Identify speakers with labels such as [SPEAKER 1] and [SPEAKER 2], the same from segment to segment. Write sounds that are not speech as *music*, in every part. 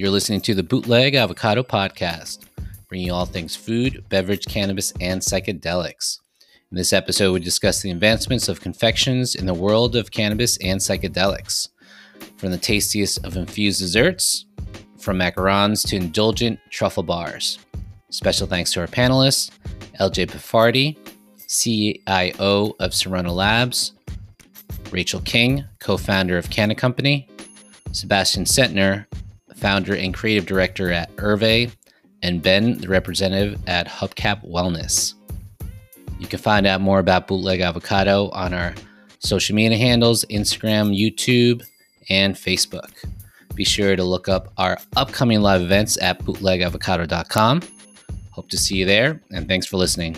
[SPEAKER 1] You're listening to the Bootleg Avocado Podcast, bringing you all things food, beverage, cannabis, and psychedelics. In this episode, we discuss the advancements of confections in the world of cannabis and psychedelics. From the tastiest of infused desserts, from macarons to indulgent truffle bars. Special thanks to our panelists, LJ Buffardi, CIO of Cirona Labs, Rachel King, co founder of Kaneh Company, Sebastien Centner, founder and creative director at Hervé, and Ben, the representative at Hubcap Wellness. You can find out more about Bootleg Avocado on our social media handles Instagram, YouTube, and Facebook. Be sure to look up our upcoming live events at bootlegavocado.com. Hope to see you there, and thanks for listening.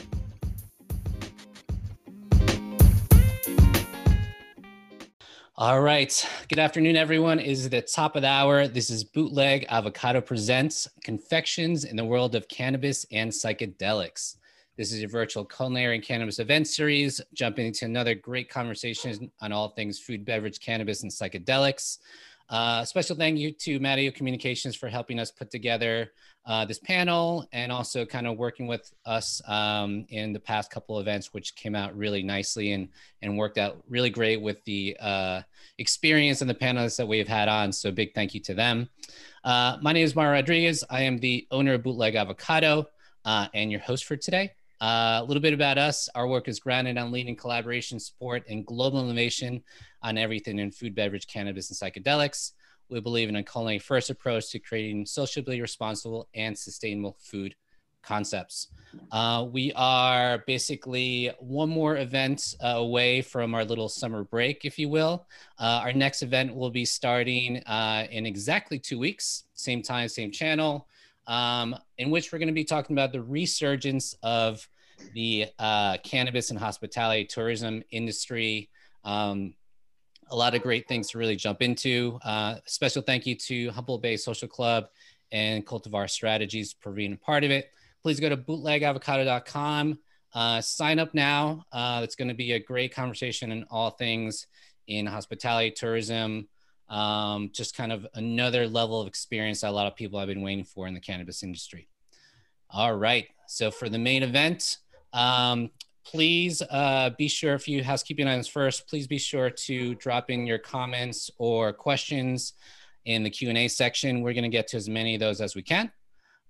[SPEAKER 1] All right. Good afternoon, everyone. It is the top of the hour. This is Bootleg Avocado Presents Confections in the World of Cannabis and Psychedelics. This is your virtual culinary and cannabis event series, jumping into another great conversation on all things food, beverage, cannabis, and psychedelics. Uh, special thank you to Matteo Communications for helping us put together uh, this panel and also kind of working with us um, in the past couple events, which came out really nicely and, and worked out really great with the uh, experience and the panelists that we've had on. So big thank you to them. Uh, my name is Mario Rodriguez. I am the owner of Bootleg Avocado uh, and your host for today. Uh, a little bit about us. Our work is grounded on leading collaboration, support, and global innovation on everything in food, beverage, cannabis, and psychedelics. We believe in a culinary first approach to creating socially responsible and sustainable food concepts. Uh, we are basically one more event uh, away from our little summer break, if you will. Uh, our next event will be starting uh, in exactly two weeks, same time, same channel, um, in which we're going to be talking about the resurgence of the uh, cannabis and hospitality tourism industry. Um, a lot of great things to really jump into. Uh, special thank you to Humboldt Bay Social Club and Cultivar Strategies for being a part of it. Please go to bootlegavocado.com. Uh, sign up now. Uh, it's going to be a great conversation in all things in hospitality, tourism, um, just kind of another level of experience that a lot of people have been waiting for in the cannabis industry. All right. So for the main event, um, please uh, be sure if you housekeeping items first, please be sure to drop in your comments or questions in the Q&A section. We're going to get to as many of those as we can.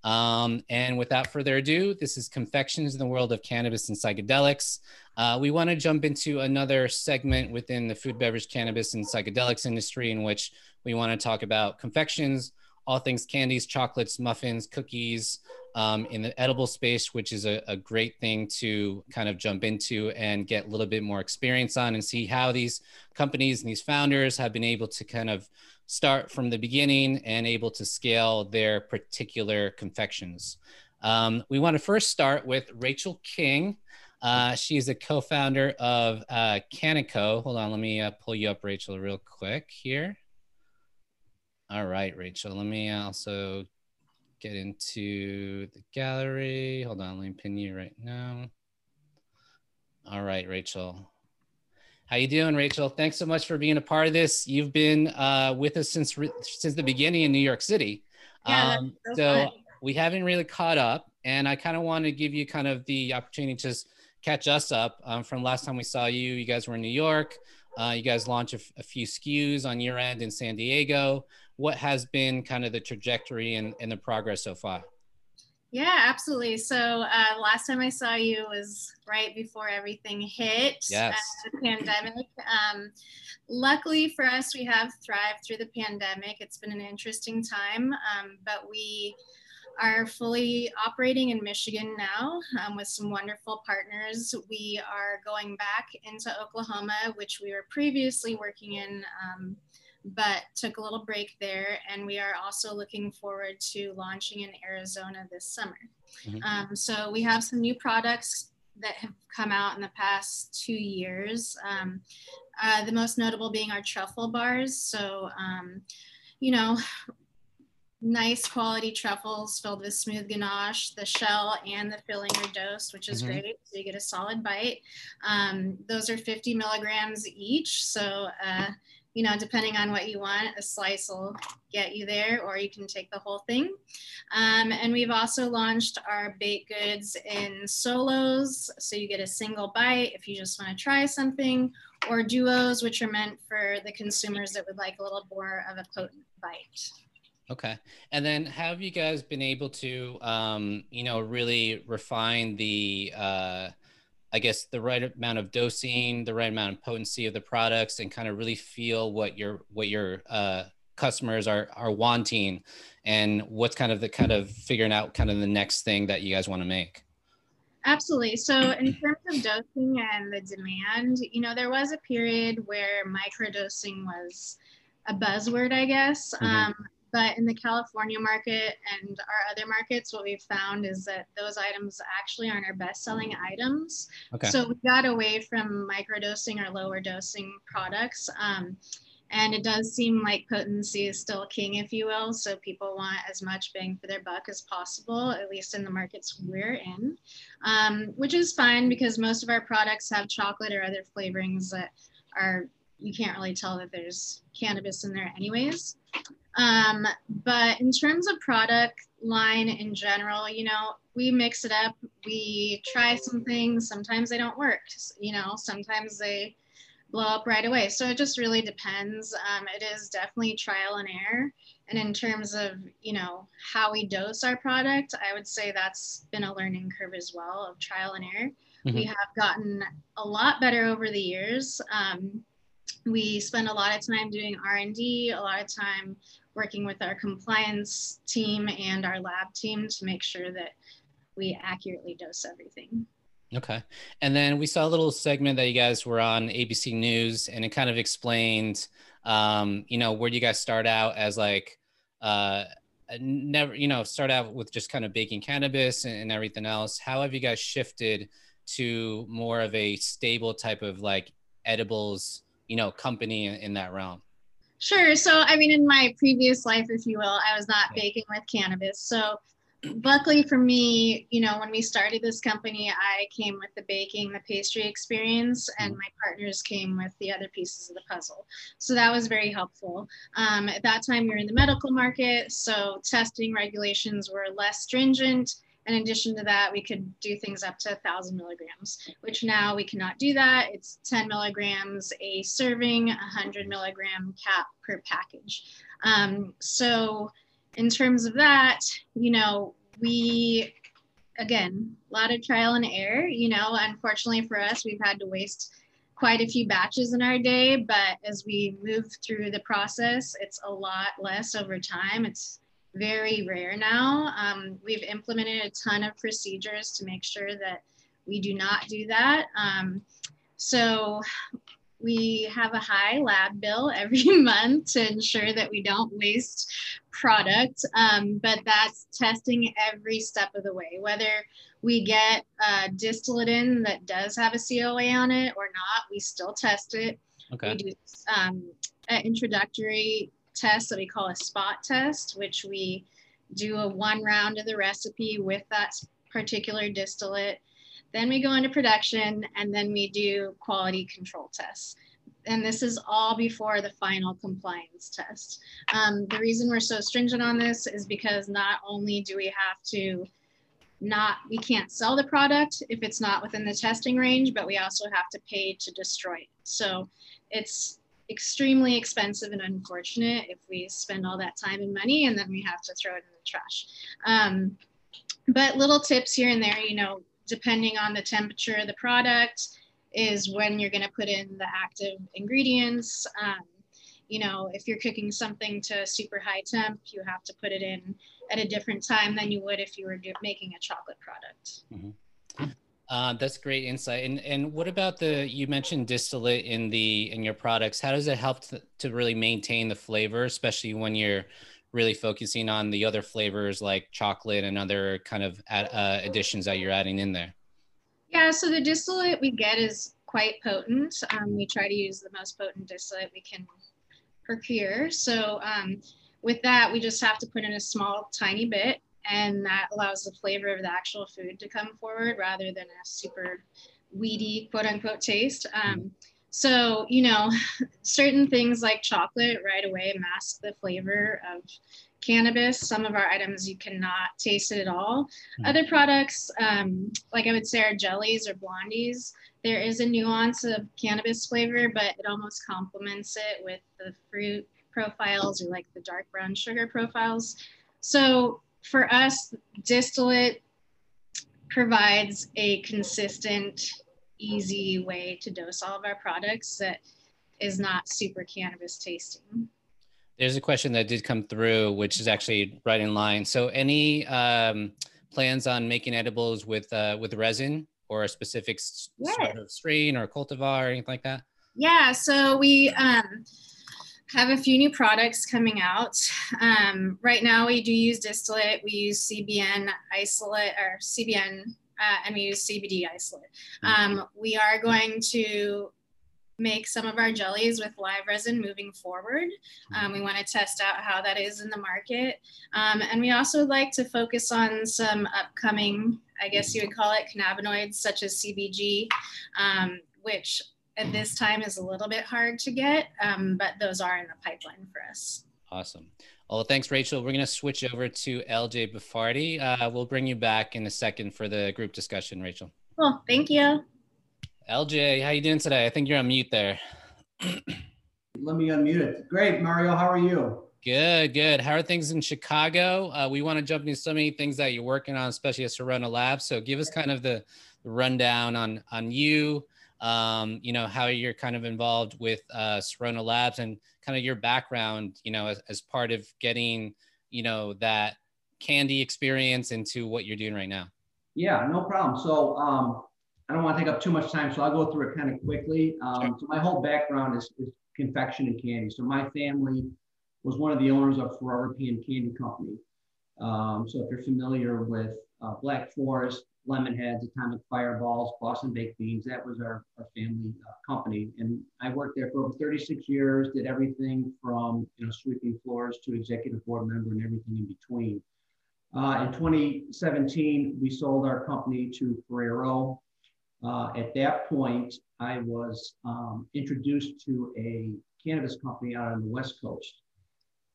[SPEAKER 1] Um, and without further ado, this is Confections in the World of Cannabis and Psychedelics. Uh, we want to jump into another segment within the food, beverage, cannabis, and psychedelics industry in which we want to talk about confections, all things candies, chocolates, muffins, cookies, um, in the edible space, which is a, a, great thing to kind of jump into and get a little bit more experience on and see how these companies and these founders have been able to kind of start from the beginning and able to scale their particular confections. Um, we want to first start with Rachel King. Uh, she's a co-founder of uh, Canico. Hold on, let me uh, pull you up, Rachel, real quick here. All right, Rachel. Let me also get into the gallery. Hold on, let me pin you right now. All right, Rachel. How you doing, Rachel? Thanks so much for being a part of this. You've been uh, with us since since the beginning in New York City. Yeah, um, so, so we haven't really caught up, and I kind of want to give you kind of the opportunity to just catch us up um, from last time we saw you. You guys were in New York. Uh, you guys launched a, few SKUs on your end in San Diego what has been kind of the trajectory and, and the progress so far?
[SPEAKER 2] Yeah, absolutely. So uh, last time I saw you was right before everything hit
[SPEAKER 1] yes.
[SPEAKER 2] Uh, the pandemic. Um, luckily for us, we have thrived through the pandemic. It's been an interesting time, um, but we are fully operating in Michigan now um, with some wonderful partners. We are going back into Oklahoma, which we were previously working in um, but took a little break there. And we are also looking forward to launching in Arizona this summer. Mm-hmm. Um, so we have some new products that have come out in the past two years. Um, uh, the most notable being our truffle bars. So, um, you know, nice quality truffles filled with smooth ganache. The shell and the filling are dosed, which is mm-hmm. great. So you get a solid bite. Um, those are 50 milligrams each. So uh, you know, depending on what you want, a slice will get you there, or you can take the whole thing. Um, and we've also launched our baked goods in solos, so you get a single bite if you just want to try something, or duos, which are meant for the consumers that would like a little more of a potent bite.
[SPEAKER 1] Okay. And then have you guys been able to, um, you know, really refine the, uh, I guess the right amount of dosing, the right amount of potency of the products, and kind of really feel what your what your uh, customers are are wanting, and what's kind of the kind of figuring out kind of the next thing that you guys want to make.
[SPEAKER 2] Absolutely. So in *clears throat* terms of dosing and the demand, you know, there was a period where microdosing was a buzzword, I guess. Mm-hmm. Um, but in the California market and our other markets, what we've found is that those items actually aren't our best selling items. Okay. So we got away from microdosing or lower dosing products. Um, and it does seem like potency is still king, if you will. So people want as much bang for their buck as possible, at least in the markets we're in, um, which is fine because most of our products have chocolate or other flavorings that are, you can't really tell that there's cannabis in there, anyways. Um, but in terms of product line in general, you know, we mix it up. We try some things. Sometimes they don't work. You know, sometimes they blow up right away. So it just really depends. Um, it is definitely trial and error. And in terms of, you know, how we dose our product, I would say that's been a learning curve as well of trial and error. Mm-hmm. We have gotten a lot better over the years. Um, we spend a lot of time doing r&d a lot of time working with our compliance team and our lab team to make sure that we accurately dose everything.
[SPEAKER 1] Okay. And then we saw a little segment that you guys were on abc news and it kind of explained um, you know where do you guys start out as like uh, never you know start out with just kind of baking cannabis and, and everything else. How have you guys shifted to more of a stable type of like edibles you know company in, in that realm?
[SPEAKER 2] Sure. So i mean in my previous life if you will i was not yeah. baking with cannabis. So luckily for me you know when we started this company i came with the baking the pastry experience and mm-hmm. my partners came with the other pieces of the puzzle. So that was very helpful. Um, at that time we were in the medical market so testing regulations were less stringent in addition to that, we could do things up to 1,000 milligrams, which now we cannot do that. It's 10 milligrams a serving, 100 milligram cap per package. Um, so, in terms of that, you know, we, again, a lot of trial and error. You know, unfortunately for us, we've had to waste quite a few batches in our day, but as we move through the process, it's a lot less over time. It's very rare now. Um, we've implemented a ton of procedures to make sure that we do not do that. Um, so we have a high lab bill every *laughs* month to ensure that we don't waste product, um, but that's testing every step of the way, whether we get a distillate in that does have a COA on it or not, we still test it. Okay. We do um, an introductory test that we call a spot test, which we do a one round of the recipe with that particular distillate. Then we go into production and then we do quality control tests. And this is all before the final compliance test. Um, the reason we're so stringent on this is because not only do we have to not, we can't sell the product if it's not within the testing range, but we also have to pay to destroy it. So it's extremely expensive and unfortunate if we spend all that time and money and then we have to throw it in the trash. Um, but little tips here and there, you know, depending on the temperature of the product, is when you're going to put in the active ingredients. Um, you know, if you're cooking something to super high temp, you have to put it in at a different time than you would if you were making a chocolate product. Mm-hmm.
[SPEAKER 1] Uh, that's great insight. And and what about the you mentioned distillate in the in your products? How does it help to, to really maintain the flavor, especially when you're really focusing on the other flavors like chocolate and other kind of ad, uh, additions that you're adding in there?
[SPEAKER 2] Yeah, so the distillate we get is quite potent. Um, we try to use the most potent distillate we can procure. So um, with that, we just have to put in a small, tiny bit and that allows the flavor of the actual food to come forward rather than a super weedy quote unquote taste. Um, So, you know, *laughs* certain things like chocolate right away mask the flavor of cannabis. Some of our items you cannot taste it at all. Mm-hmm. Other products, um, like I would say our jellies or blondies, there is a nuance of cannabis flavor, but it almost complements it with the fruit profiles or like the dark brown sugar profiles. So for us, distillate provides a consistent, easy way to dose all of our products that is not super cannabis tasting.
[SPEAKER 1] There's a question that did come through, which is actually right in line. So, any um, plans on making edibles with uh, with resin or a specific yes. sort of strain or cultivar or anything like that?
[SPEAKER 2] Yeah. So we um, have a few new products coming out. Um, right now, we do use distillate. We use CBN isolate or CBN, uh, and we use CBD isolate. Mm-hmm. Um, we are going to make some of our jellies with live resin moving forward. Um, we want to test out how that is in the market. Um, and we also like to focus on some upcoming, I guess you would call it cannabinoids, such as CBG, um, which at this time is a little bit hard to get, um, but those are in the pipeline for us.
[SPEAKER 1] Awesome. Well, thanks, Rachel. We're going to switch over to LJ Buffardi. Uh, we'll bring you back in a second for the group discussion, Rachel.
[SPEAKER 2] Cool. Thank you.
[SPEAKER 1] LJ, how you doing today? I think you're on mute there. *clears throat*
[SPEAKER 3] Let me unmute it. Great, Mario. How are you?
[SPEAKER 1] Good, good. How are things in Chicago? Uh, we want to jump into so many things that you're working on, especially at Cirona Labs. So give us kind of the, the rundown on on you, um, you know, how you're kind of involved with uh, Cirona Labs and kind of your background, you know, as, as part of getting, you know, that candy experience into what you're doing right now.
[SPEAKER 3] Yeah, no problem. So um, I don't want to take up too much time, so I'll go through it kind of quickly. Um, sure. So my whole background is, is, confection and candy. So my family was one of the owners of Ferrara Pan Candy Company. Um, so if you're familiar with uh, Black Forest, Lemonheads, Atomic Fireballs, Boston Baked Beans. That was our, our family uh, company. And I worked there for over 36 years, did everything from you know sweeping floors to executive board member and everything in between. Uh, in 2017, we sold our company to Ferrero. Uh, at that point, I was um, introduced to a cannabis company out on the West Coast.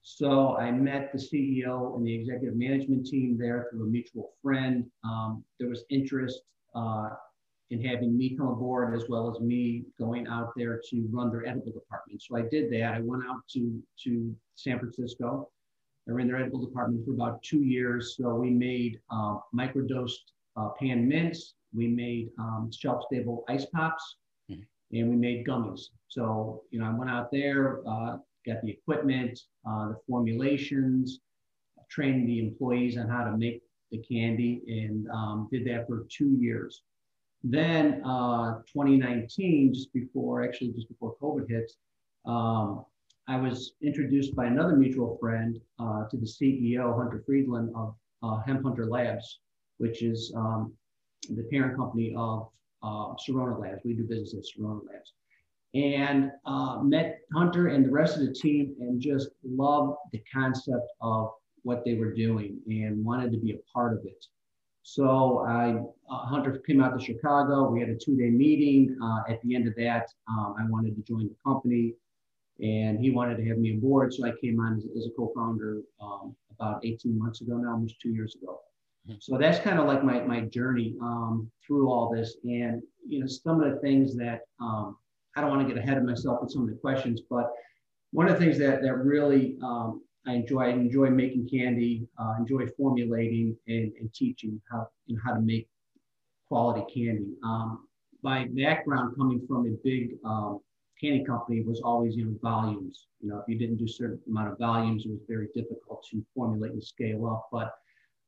[SPEAKER 3] So I met the CEO and the executive management team there through a mutual friend. Um, there was interest uh, in having me come aboard as well as me going out there to run their edible department. So I did that. I went out to, to San Francisco. I ran their edible department for about two years. So we made uh, microdosed uh, pan mints, we made um, shelf stable ice pops, mm-hmm. and we made gummies. So, you know, I went out there, uh, got the equipment, uh, the formulations, trained the employees on how to make the candy, and um, did that for two years. Then uh, 2019, just before, actually just before COVID hit, um, I was introduced by another mutual friend uh, to the CEO, Hunter Friedland of uh, Hemp Hunter Labs, which is um, the parent company of uh, Cirona Labs. We do business at Cirona Labs and uh, met Hunter and the rest of the team and just loved the concept of what they were doing and wanted to be a part of it. So I, uh, Hunter came out to Chicago. We had a two-day meeting. Uh, at the end of that, um, I wanted to join the company, and he wanted to have me aboard. So I came on as, as a co-founder um, about 18 months ago now, almost two years ago. Mm-hmm. So that's kind of like my, my journey um, through all this. And, you know, some of the things that um, I don't want to get ahead of myself with some of the questions, but one of the things that, that really um, I enjoy, I enjoy making candy, uh, enjoy formulating and, and teaching how, you know, how to make quality candy. Um, my background coming from a big um, candy company was always, you know, volumes. You know, if you didn't do a certain amount of volumes, it was very difficult to formulate and scale up. But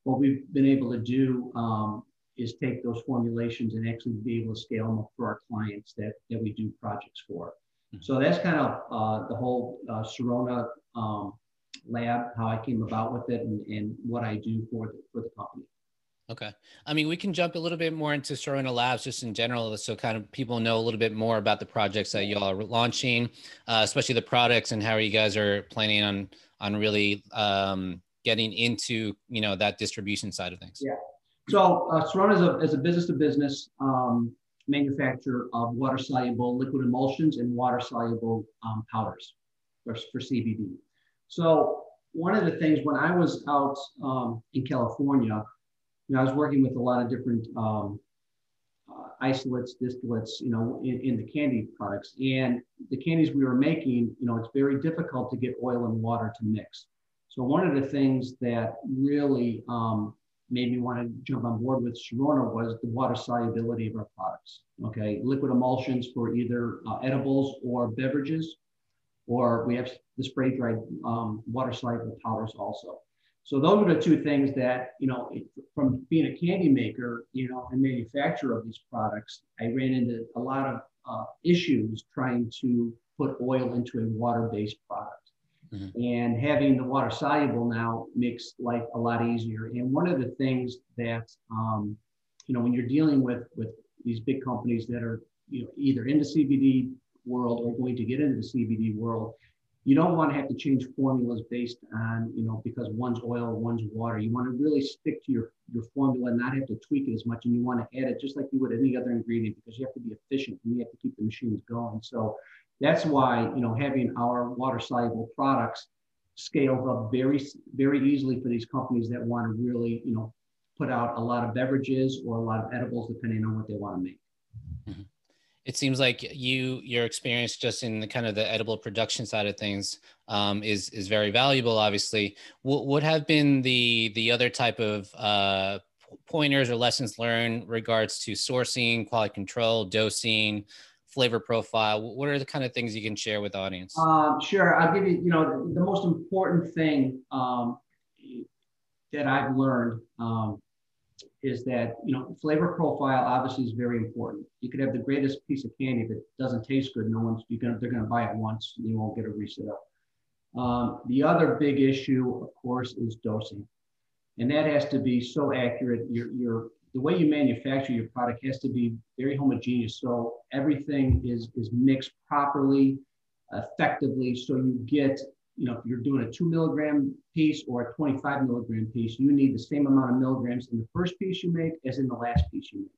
[SPEAKER 3] what we've been able to do um, is take those formulations and actually be able to scale them up for our clients that, that we do projects for. Mm-hmm. So that's kind of uh, the whole uh, Cirona um, lab, how I came about with it and, and what I do for the, for the company.
[SPEAKER 1] Okay. I mean, we can jump a little bit more into Cirona Labs just in general, so kind of people know a little bit more about the projects that y'all are launching, uh, especially the products and how you guys are planning on on really um, getting into you know that distribution side of things.
[SPEAKER 3] Yeah. So uh, is a, is a business to business. Um, manufacture of water soluble liquid emulsions and water soluble um, powders for, for CBD. So one of the things when I was out um, in California, you know, I was working with a lot of different um, uh, isolates, distillates, you know, in, in, the candy products. And the candies we were making, you know, it's very difficult to get oil and water to mix. So one of the things that really um, made me want to jump on board with Cirona was the water solubility of our products. Okay, liquid emulsions for either uh, edibles or beverages, or we have the spray dried um, water soluble powders also. So those are the two things that, you know, from being a candy maker, you know, and manufacturer of these products, I ran into a lot of uh, issues trying to put oil into a water-based product. Mm-hmm. And having the water soluble now makes life a lot easier. And one of the things that, um, you know, when you're dealing with with these big companies that are, you know, either in the CBD world or going to get into the CBD world, you don't want to have to change formulas based on, you know, because one's oil, one's water. You want to really stick to your, your formula and not have to tweak it as much. And you want to add it just like you would any other ingredient because you have to be efficient and you have to keep the machines going. So that's why, you know, having our water soluble products scales up very, very easily for these companies that want to really, you know, put out a lot of beverages or a lot of edibles, depending on what they want to make.
[SPEAKER 1] Mm-hmm. It seems like you, your experience just in the kind of the edible production side of things um, is is very valuable. Obviously, what would have been the the other type of uh, pointers or lessons learned regards to sourcing, quality control, dosing, flavor profile? What are the kind of things you can share with the audience?
[SPEAKER 3] Um, sure, I'll give you. You know, the, the most important thing um, that I've learned um, is that you know flavor profile obviously is very important. You could have the greatest piece of candy if it doesn't taste good. No one's you gonna they're gonna buy it once. And you won't get a resale. Um, the other big issue, of course, is dosing, and that has to be so accurate. You're, you're the way you manufacture your product has to be very homogeneous. So everything is, is mixed properly, effectively. So you get, you know, if you're doing a two milligram piece or a 25 milligram piece, you need the same amount of milligrams in the first piece you make as in the last piece you make.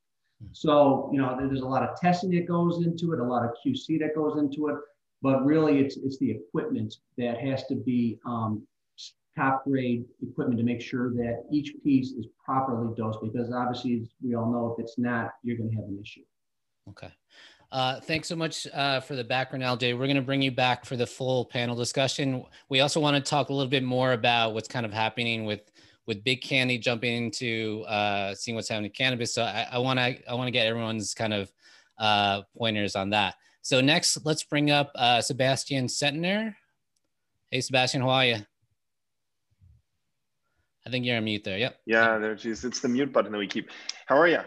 [SPEAKER 3] Hmm. So, you know, there's a lot of testing that goes into it, a lot of QC that goes into it, but really it's, it's the equipment that has to be um, top grade equipment to make sure that each piece is properly dosed because obviously we all know if it's not you're going to have an issue
[SPEAKER 1] okay uh, thanks so much uh, for the background, LJ. We're going to bring you back for the full panel discussion. We also want to talk a little bit more about what's kind of happening with with Big Candy jumping into uh, seeing what's happening in cannabis. So I want to I want to get everyone's kind of uh, pointers on that. So next, let's bring up uh, Sebastien Centner. Hey, Sebastien, how are you? I think you're on mute there. Yep.
[SPEAKER 4] Yeah, there. Geez, it's the mute button that we keep. How are you?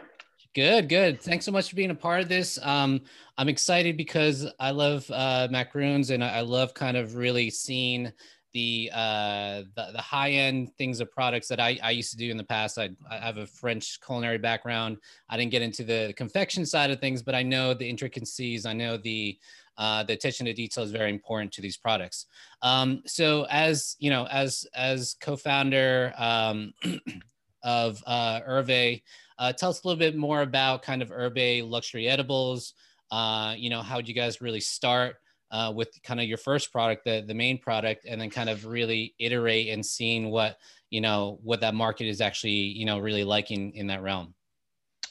[SPEAKER 1] Good, good. Thanks so much for being a part of this. Um, I'm excited because I love uh, macaroons and I love kind of really seeing the uh, the, the high end things of products that I, I used to do in the past. I, I have a French culinary background. I didn't get into the confection side of things, but I know the intricacies. I know the uh, the attention to detail is very important to these products. Um, so as you know, as as co-founder um, *clears throat* of uh, Hervé, uh, tell us a little bit more about kind of Hervé luxury edibles. Uh, you know, how did you guys really start? Uh, with kind of your first product, the the main product, and then kind of really iterate and seeing what you know what that market is actually you know really liking in that realm.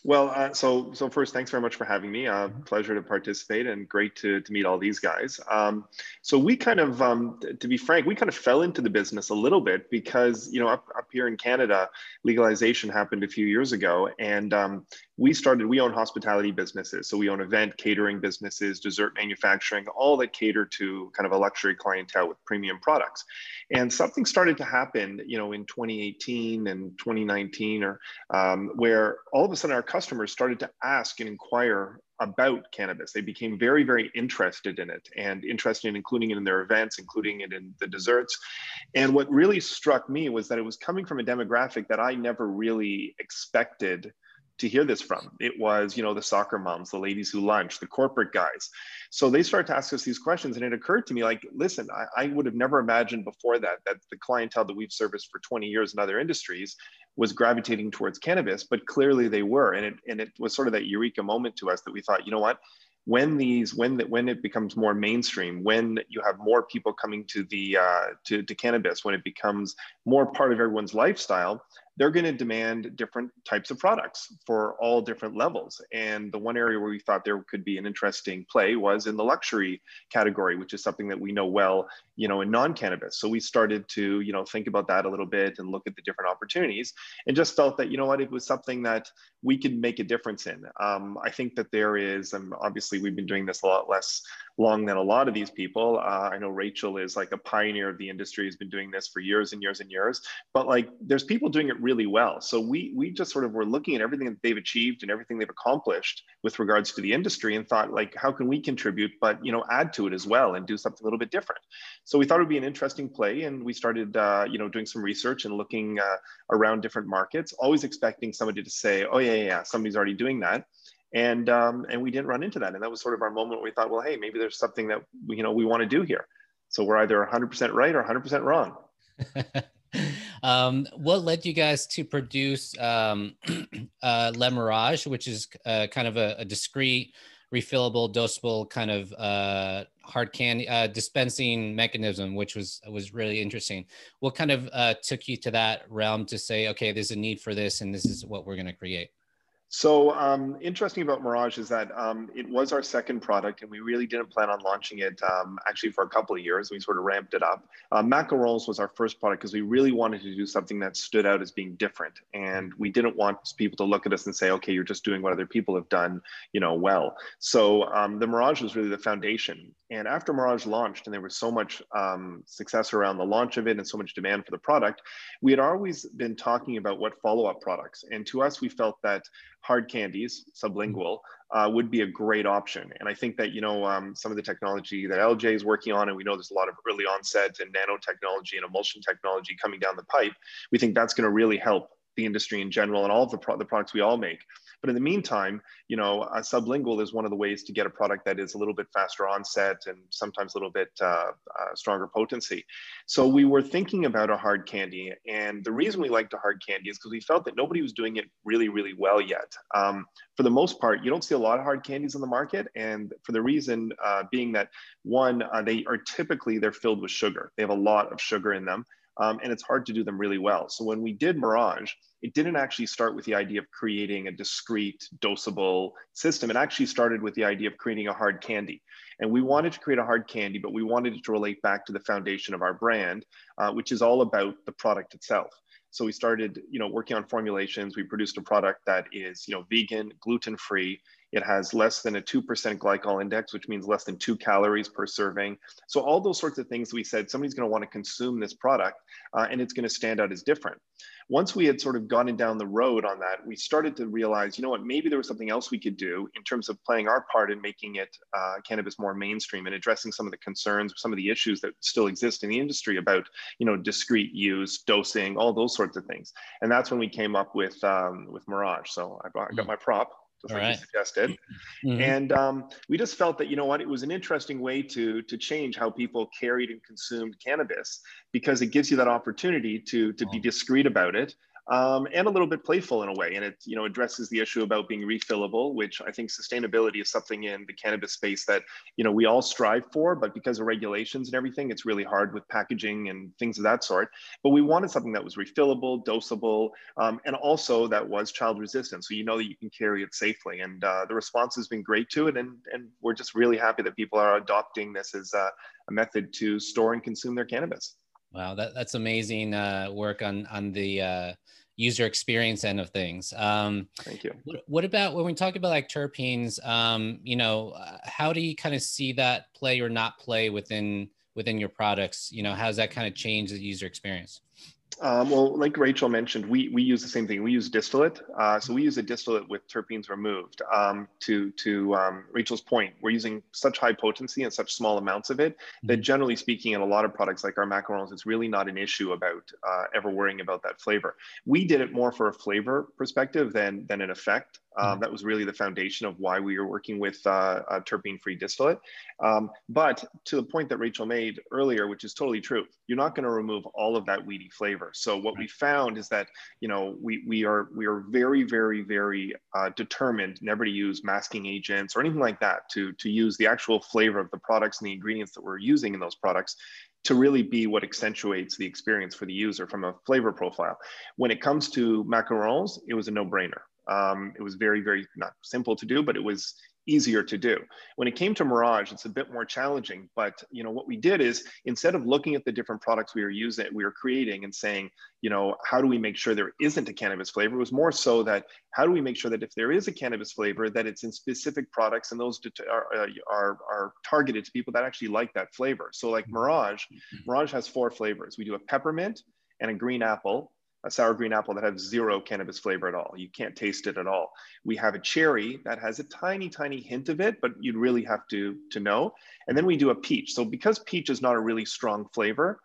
[SPEAKER 4] Well, uh, so so first, thanks very much for having me. Uh, mm-hmm. pleasure to participate and great to, to meet all these guys. Um, so we kind of, um, to be frank, we kind of fell into the business a little bit because you know up, up here in Canada, legalization happened a few years ago, and um, we started. We own hospitality businesses, so we own event catering businesses, dessert manufacturing, all that cater to kind of a luxury clientele with premium products. And something started to happen, you know, in 2018 and 2019, or um, where all of a sudden our customers started to ask and inquire about cannabis. They became very, very interested in it and interested in including it in their events, including it in the desserts. And what really struck me was that it was coming from a demographic that I never really expected to hear this from. It was, you know, the soccer moms, the ladies who lunch, the corporate guys. So they started to ask us these questions, and it occurred to me, like, listen, I, I would have never imagined before that that the clientele that we've serviced for 20 years in other industries was gravitating towards cannabis, but clearly they were, and it and it was sort of that eureka moment to us that we thought, you know what, when these when that, when it becomes more mainstream when you have more people coming to the uh, to, to cannabis when it becomes more part of everyone's lifestyle they're going to demand different types of products for all different levels. And the one area where we thought there could be an interesting play was in the luxury category, which is something that we know well, you know, in non-cannabis. So we started to, you know, think about that a little bit and look at the different opportunities and just felt that, you know what, it was something that we could make a difference in. Um, I think that there is, and obviously we've been doing this a lot less long than a lot of these people. Uh, I know Rachel is like a pioneer of the industry, has been doing this for years and years and years, but like there's people doing it really well. So we we just sort of were looking at everything that they've achieved and everything they've accomplished with regards to the industry and thought like, how can we contribute, but you know, add to it as well and do something a little bit different. So we thought it would be an interesting play, and we started uh, you know doing some research and looking uh, around different markets, always expecting somebody to say, oh yeah, yeah, yeah, somebody's already doing that and um, and we didn't run into that and that was sort of our moment where we thought well hey maybe there's something that you know we want to do here so we're either 100% right or 100% wrong *laughs*
[SPEAKER 1] um, what led you guys to produce um, uh, Le Mirage, which is uh, kind of a, a, discrete, refillable, dosable kind of uh, hard candy uh, dispensing mechanism, which was was really interesting. What kind of uh, took you to that realm to say, okay, there's a need for this, and this is what we're going to create?
[SPEAKER 4] So um, interesting about Mirage is that um, it was our second product, and we really didn't plan on launching it um, actually for a couple of years. We sort of ramped it up. Uh, Macarons was our first product because we really wanted to do something that stood out as being different, and we didn't want people to look at us and say, "Okay, you're just doing what other people have done, you know, well." So um, the Mirage was really the foundation. And after Mirage launched, and there was so much um, success around the launch of it, and so much demand for the product, we had always been talking about what follow-up products. And to us, we felt that hard candies, sublingual, uh, would be a great option. And I think that, you know, um, some of the technology that LJ is working on, and we know there's a lot of early onset and nanotechnology and emulsion technology coming down the pipe, we think that's going to really help the industry in general and all of the, pro- the products we all make. But in the meantime, you know, a sublingual is one of the ways to get a product that is a little bit faster onset and sometimes a little bit uh, uh, stronger potency. So we were thinking about a hard candy. And the reason we liked a hard candy is because we felt that nobody was doing it really, really well yet. Um, for the most part, you don't see a lot of hard candies on the market. And for the reason uh, being that one, uh, they are typically, they're filled with sugar. They have a lot of sugar in them um, and it's hard to do them really well. So when we did Mirage, it didn't actually start with the idea of creating a discrete dosable system. It actually started with the idea of creating a hard candy. And we wanted to create a hard candy, but we wanted it to relate back to the foundation of our brand, uh, which is all about the product itself. So we started, you know, working on formulations. We produced a product that is, you know, vegan, gluten-free. It has less than a 2% glycol index, which means less than two calories per serving. So all those sorts of things we said, somebody's going to want to consume this product uh, and it's going to stand out as different once we had sort of gone down the road on that, we started to realize, you know what, maybe there was something else we could do in terms of playing our part in making it uh, cannabis more mainstream and addressing some of the concerns, some of the issues that still exist in the industry about, you know, discrete use, dosing, all those sorts of things. And that's when we came up with um, with Mirage. So I, brought, I got mm. my prop just like right. you suggested. Mm-hmm. And um, we just felt that, you know what, it was an interesting way to, to change how people carried and consumed cannabis because it gives you that opportunity to, to be discreet about it um, and a little bit playful in a way. And it you know addresses the issue about being refillable, which I think sustainability is something in the cannabis space that you know we all strive for, but because of regulations and everything, it's really hard with packaging and things of that sort. But we wanted something that was refillable, dosable, um, and also that was child resistant, so you know that you can carry it safely. And uh, the response has been great to it, and and we're just really happy that people are adopting this as a, a method to store and consume their cannabis.
[SPEAKER 1] Wow, that, that's amazing uh, work on on the uh, user experience end of things. Um,
[SPEAKER 4] Thank you.
[SPEAKER 1] What, what, about when we talk about like terpenes? Um, you know, uh, how do you kind of see that play or not play within within your products? You know, how does that kind of change the user experience?
[SPEAKER 4] Um, well, like Rachel mentioned, we, we use the same thing. We use distillate. Uh, so we use a distillate with terpenes removed. Um, to to um, Rachel's point, we're using such high potency and such small amounts of it that mm-hmm. generally speaking, in a lot of products like our macarons, it's really not an issue about uh, ever worrying about that flavor. We did it more for a flavor perspective than, than an effect. Um, mm-hmm. that was really the foundation of why we were working with uh, a terpene-free distillate. Um, but to the point that Rachel made earlier, which is totally true, you're not going to remove all of that weedy flavor. So what we found is that you know we we are we are very very very uh, determined never to use masking agents or anything like that to to use the actual flavor of the products and the ingredients that we're using in those products to really be what accentuates the experience for the user from a flavor profile. When it comes to macarons, it was a no-brainer. Um, it was very, very not simple to do, but it was easier to do. When it came to Mirage, it's a bit more challenging. But you know what we did is instead of looking at the different products we were using, we were creating and saying, you know, how do we make sure there isn't a cannabis flavor? It was more so that how do we make sure that if there is a cannabis flavor, that it's in specific products and those are, uh, are, are targeted to people that actually like that flavor. So like Mirage, Mirage has four flavors. We do a peppermint and a green apple a sour green apple that has zero cannabis flavor at all. You can't taste it at all. We have a cherry that has a tiny, tiny hint of it, but you'd really have to, to know. And then we do a peach. So because peach is not a really strong flavor,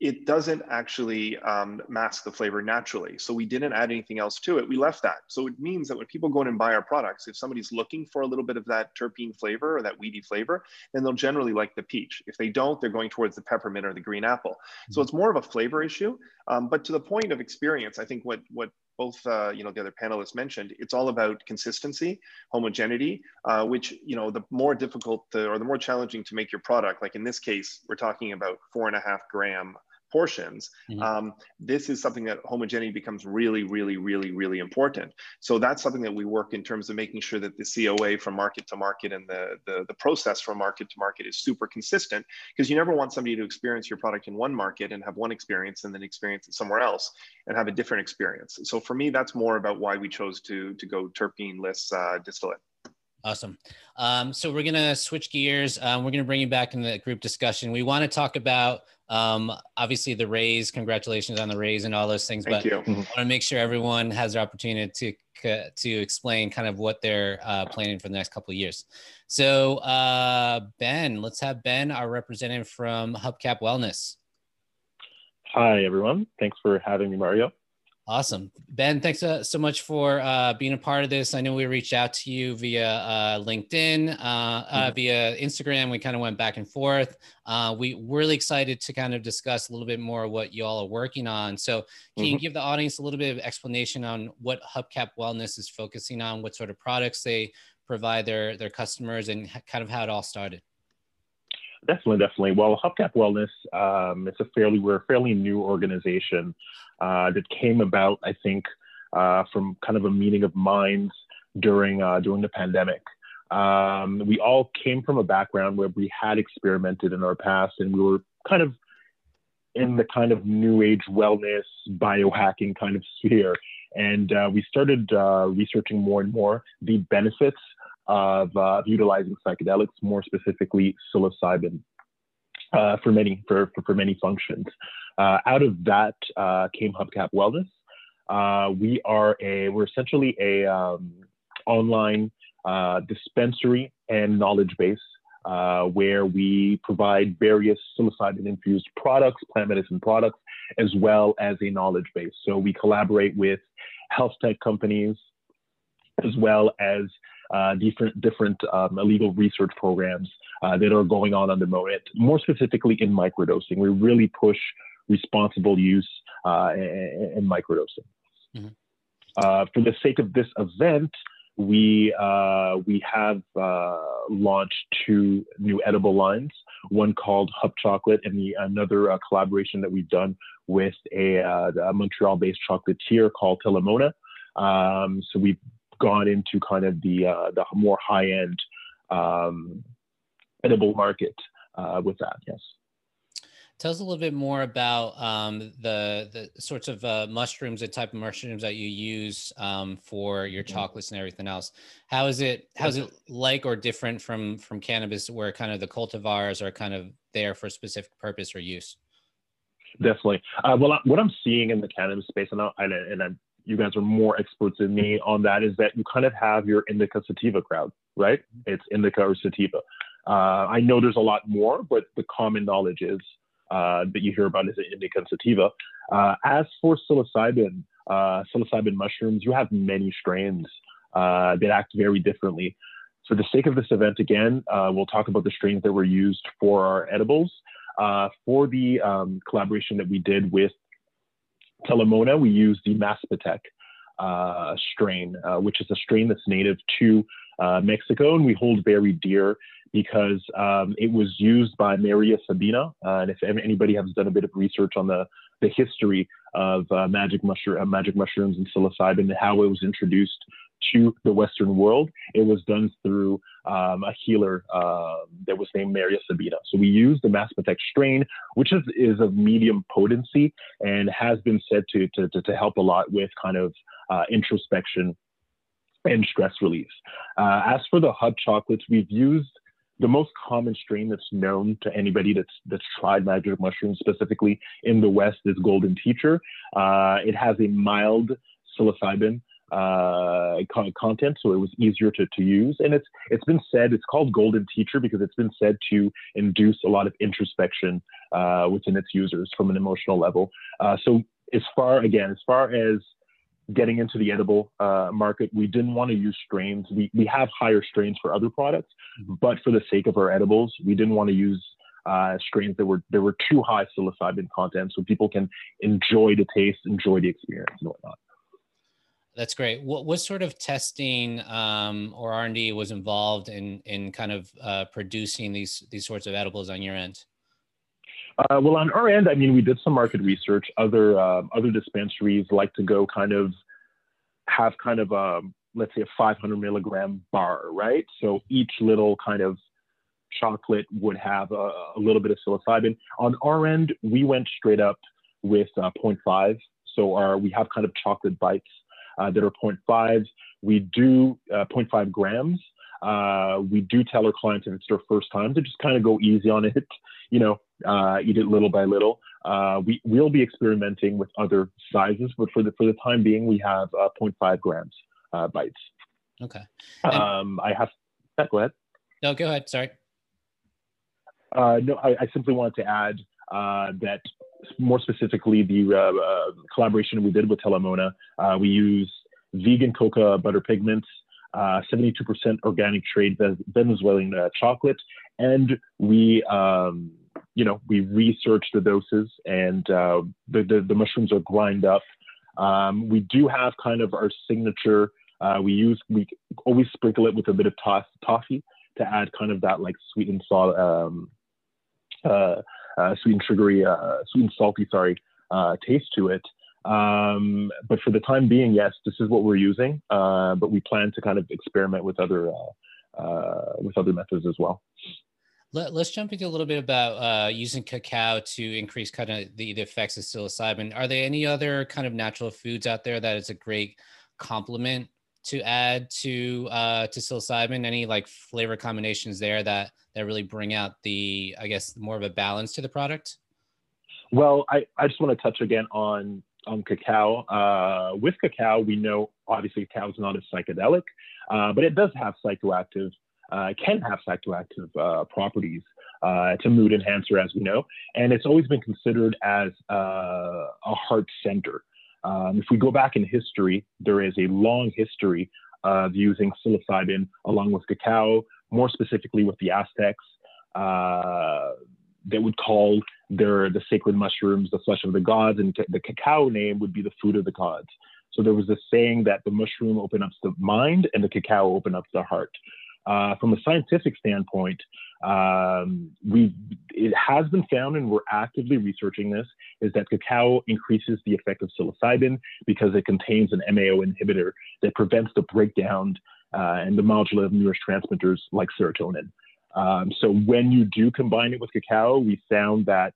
[SPEAKER 4] it doesn't actually um, mask the flavor naturally. So we didn't add anything else to it. We left that. So it means that when people go in and buy our products, if somebody's looking for a little bit of that terpene flavor or that weedy flavor, then they'll generally like the peach. If they don't, they're going towards the peppermint or the green apple. Mm-hmm. So it's more of a flavor issue. Um, but to the point of experience, I think what what both uh, you know the other panelists mentioned, it's all about consistency, homogeneity, uh, which you know the more difficult to, or the more challenging to make your product. Like in this case, we're talking about four and a half gram portions, mm-hmm. um, this is something that homogeneity becomes really, really, really, really important. So that's something that we work in terms of making sure that the COA from market to market and the, the, the process from market to market is super consistent because you never want somebody to experience your product in one market and have one experience and then experience it somewhere else and have a different experience. So for me, that's more about why we chose to, to go terpene-less uh, distillate.
[SPEAKER 1] Awesome. Um, so we're gonna switch gears. Um, we're gonna bring you back in the group discussion. We want to talk about um, obviously the raise. Congratulations on the raise and all those things.
[SPEAKER 4] Thank
[SPEAKER 1] but
[SPEAKER 4] you.
[SPEAKER 1] I want to make sure everyone has the opportunity to to explain kind of what they're uh, planning for the next couple of years. So uh, Ben, let's have Ben, our representative from Hubcap Wellness.
[SPEAKER 5] Hi everyone. Thanks for having me, Mario.
[SPEAKER 1] Awesome. Ben, thanks uh, so much for uh, being a part of this. I know we reached out to you via uh, LinkedIn, uh, uh, mm-hmm. via Instagram. We kind of went back and forth. Uh, we are really excited to kind of discuss a little bit more what you all are working on. So, can mm-hmm. you give the audience a little bit of explanation on what Hubcap Wellness is focusing on, what sort of products they provide their, their customers, and kind of how it all started?
[SPEAKER 5] Definitely, definitely. Well, Hubcap Wellness, um, it's a fairly we're a fairly new organization uh, that came about, I think, uh, from kind of a meeting of minds during uh, during the pandemic. Um, we all came from a background where we had experimented in our past, and we were kind of in the kind of new age wellness biohacking kind of sphere. And uh, we started uh, researching more and more the benefits of uh, utilizing psychedelics, more specifically psilocybin, uh, for many for, for, for many functions. Uh, out of that uh, came Hubcap Wellness. Uh, we are a we're essentially a um, online uh, dispensary and knowledge base where we provide various psilocybin infused products, plant medicine products, as well as a knowledge base. So we collaborate with health tech companies as well as uh, different different um, illegal research programs uh, that are going on at the moment. More specifically in microdosing, we really push responsible use uh, and, microdosing. Mm-hmm. Uh, for the sake of this event, we uh, we have uh, launched two new edible lines. One called Hub Chocolate, and the another collaboration that we've done with a, a Montreal-based chocolatier called Telemona. Um, so we've gone into kind of the uh, the more high end um, edible market uh, with that. Yes.
[SPEAKER 1] Tell us a little bit more about um, the the sorts of uh, mushrooms, the type of mushrooms that you use um, for your mm-hmm. chocolates and everything else. How is it? How is it like or different from from cannabis, where kind of the cultivars are kind of there for a specific purpose or use?
[SPEAKER 5] Definitely. Uh, well, what I'm seeing in the cannabis space, and, I, and, and I'm, you guys are more experts than me on that, is that you kind of have your indica sativa crowd, right? It's indica or sativa. Uh, I know there's a lot more, but the common knowledge is uh, that you hear about is indica and sativa. Uh, as for psilocybin, uh, psilocybin mushrooms, you have many strains uh, that act very differently. For the sake of this event, again, uh, we'll talk about the strains that were used for our edibles. Uh, for the um, collaboration that we did with Telamona, we use the Mazatapec uh, strain, uh, which is a strain that's native to uh, Mexico and we hold very dear because um, it was used by Maria Sabina. Uh, and if anybody has done a bit of research on the, the history of magic, mushroom, magic mushrooms and psilocybin how it was introduced to the Western world. It was done through um, a healer uh, that was named Maria Sabina. So we use the Mazatapec strain, which is, is of medium potency and has been said to, to, to, to help a lot with kind of uh, introspection and stress relief. Uh, as for the hub chocolates, we've used the most common strain that's known to anybody that's that's tried magic mushrooms specifically in the West is Golden Teacher. Uh, it has a mild psilocybin uh, content, so it was easier to, to use. And it's it's been said it's called Golden Teacher because it's been said to induce a lot of introspection uh, within its users from an emotional level. Uh, so as far again, as far as getting into the edible uh, market, we didn't want to use strains. We we have higher strains for other products, mm-hmm. but for the sake of our edibles, we didn't want to use uh, strains that were there were too high psilocybin content, so people can enjoy the taste, enjoy the experience, and whatnot.
[SPEAKER 1] That's great. What what sort of testing um, or R and D was involved in in kind of uh, producing these these sorts of edibles on your end?
[SPEAKER 5] Uh, well, on our end, I mean, we did some market research. Other uh, other dispensaries like to go kind of have kind of a um, let's say a 500 milligram bar, right? So each little kind of chocolate would have a, a little bit of psilocybin. On our end, we went straight up with uh, 0.5. So our we have kind of chocolate bites uh, that are 0.5. We do uh, 0.5 grams. Uh, we do tell our clients if it's their first time to just kind of go easy on it, *laughs* you know, uh, eat it little by little. Uh, we will be experimenting with other sizes, but for the for the time being, we have 0.5 grams bites.
[SPEAKER 1] Okay.
[SPEAKER 5] Um, I have. Yeah, go ahead.
[SPEAKER 1] No, go ahead. Sorry.
[SPEAKER 5] no, I, I, simply wanted to add that more specifically, the uh, uh, collaboration we did with Telamona, uh, we use vegan cocoa butter pigments, 72% organic trade Venezuelan chocolate, and we, um, you know, we research the doses, and the, the, the mushrooms are grind up. Um, we do have kind of our signature. we use we always sprinkle it with a bit of toffee to add kind of that like sweet and salt um, uh, uh, sweet and sugary, uh, sweet and salty, sorry, uh, taste to it. Um, but for the time being, yes, this is what we're using. but we plan to kind of experiment with other with other methods as well.
[SPEAKER 1] Let, us jump into a little bit about uh, using cacao to increase kind of the, the, effects of psilocybin. Are there any other kind of natural foods out there that is a great complement to add to uh, to psilocybin? Any like flavor combinations there that that really bring out the, I guess, more of a balance to the product?
[SPEAKER 5] Well, I, I just want to touch again on on cacao. Uh, with cacao, we know obviously cacao is not a psychedelic, uh, but it does have psychoactive, uh, can have psychoactive uh, properties. Uh, it's a mood enhancer, as we know, and it's always been considered as uh, a heart center. Um, if we go back in history, there is a long history of using psilocybin along with cacao, more specifically with the Aztecs. Uh, they would call their the sacred mushrooms the flesh of the gods, and the cacao name would be the food of the gods. So there was this saying that the mushroom opens up the mind and the cacao opens up the heart. Uh, from a scientific standpoint, um, we it has been found, and we're actively researching this, is that cacao increases the effect of psilocybin because it contains an MAO inhibitor that prevents the breakdown uh, and the modulator of neurotransmitters like serotonin. Um, so when you do combine it with cacao, we found that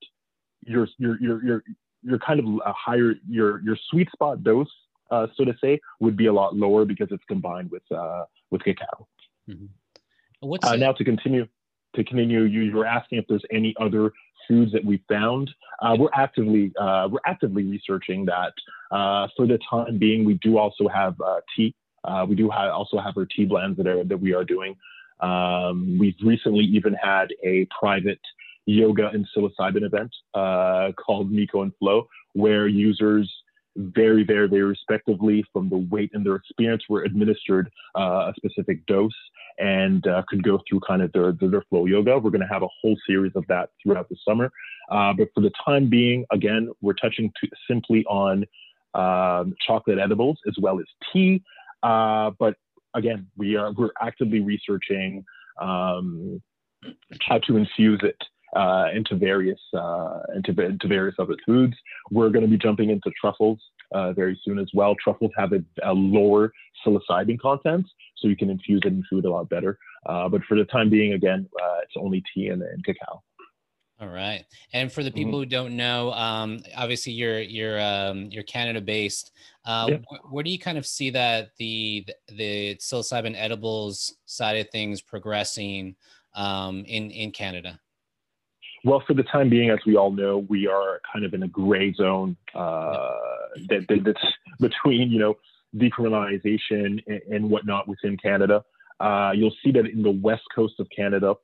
[SPEAKER 5] your your your your your kind of a higher your your sweet spot dose, uh, so to say, would be a lot lower because it's combined with uh, with cacao. Mm-hmm. What's uh, now to continue to continue, you, you were asking if there's any other foods that we found. Uh, we're actively uh, we're actively researching that. Uh, for the time being, we do also have uh, tea. Uh, we do have, also have our tea blends that are that we are doing. Um, we've recently even had a private yoga and psilocybin event uh, called Myco and Flow, where users very, very, very respectively from the weight and their experience were administered uh, a specific dose and uh, could go through kind of their, their flow yoga. We're going to have a whole series of that throughout the summer. Uh, but for the time being, again, we're touching simply on um, chocolate edibles as well as tea. Uh, but again, we are we're actively researching um, how to infuse it uh, into various uh, into, into various other foods. We're going to be jumping into truffles uh, very soon as well. Truffles have a, a, lower psilocybin content, so you can infuse it in food a lot better. Uh, but for the time being, again, uh, it's only tea and, and cacao.
[SPEAKER 1] All right. And for the people mm-hmm. who don't know, um, obviously you're you're um, you're Canada based. Uh, wh- where do you kind of see that the the psilocybin edibles side of things progressing um, in in Canada?
[SPEAKER 5] Well, for the time being, as we all know, we are kind of in a gray zone uh, that, that, that's between, you know, decriminalization and, and whatnot within Canada. Uh, you'll see that in the west coast of Canada,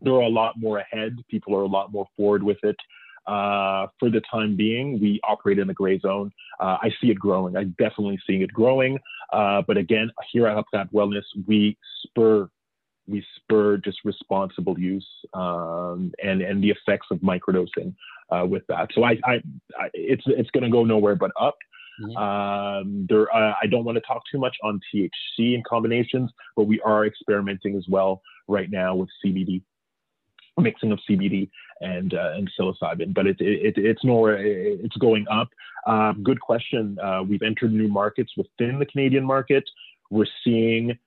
[SPEAKER 5] they're a lot more ahead. People are a lot more forward with it. Uh, for the time being, we operate in a gray zone. Uh, I see it growing. I'm definitely see it growing. Uh, but again, here at Hubcap Wellness, we spur we spur just responsible use um, and and the effects of microdosing uh, with that. So I, I, I it's it's going to go nowhere but up. Mm-hmm. Um, there, uh, I don't want to talk too much on THC and combinations, but we are experimenting as well right now with CBD, mixing of CBD and uh, and psilocybin. But it, it, it's nowhere. It's going up. Um, good question. Uh, we've entered new markets within the Canadian market. We're seeing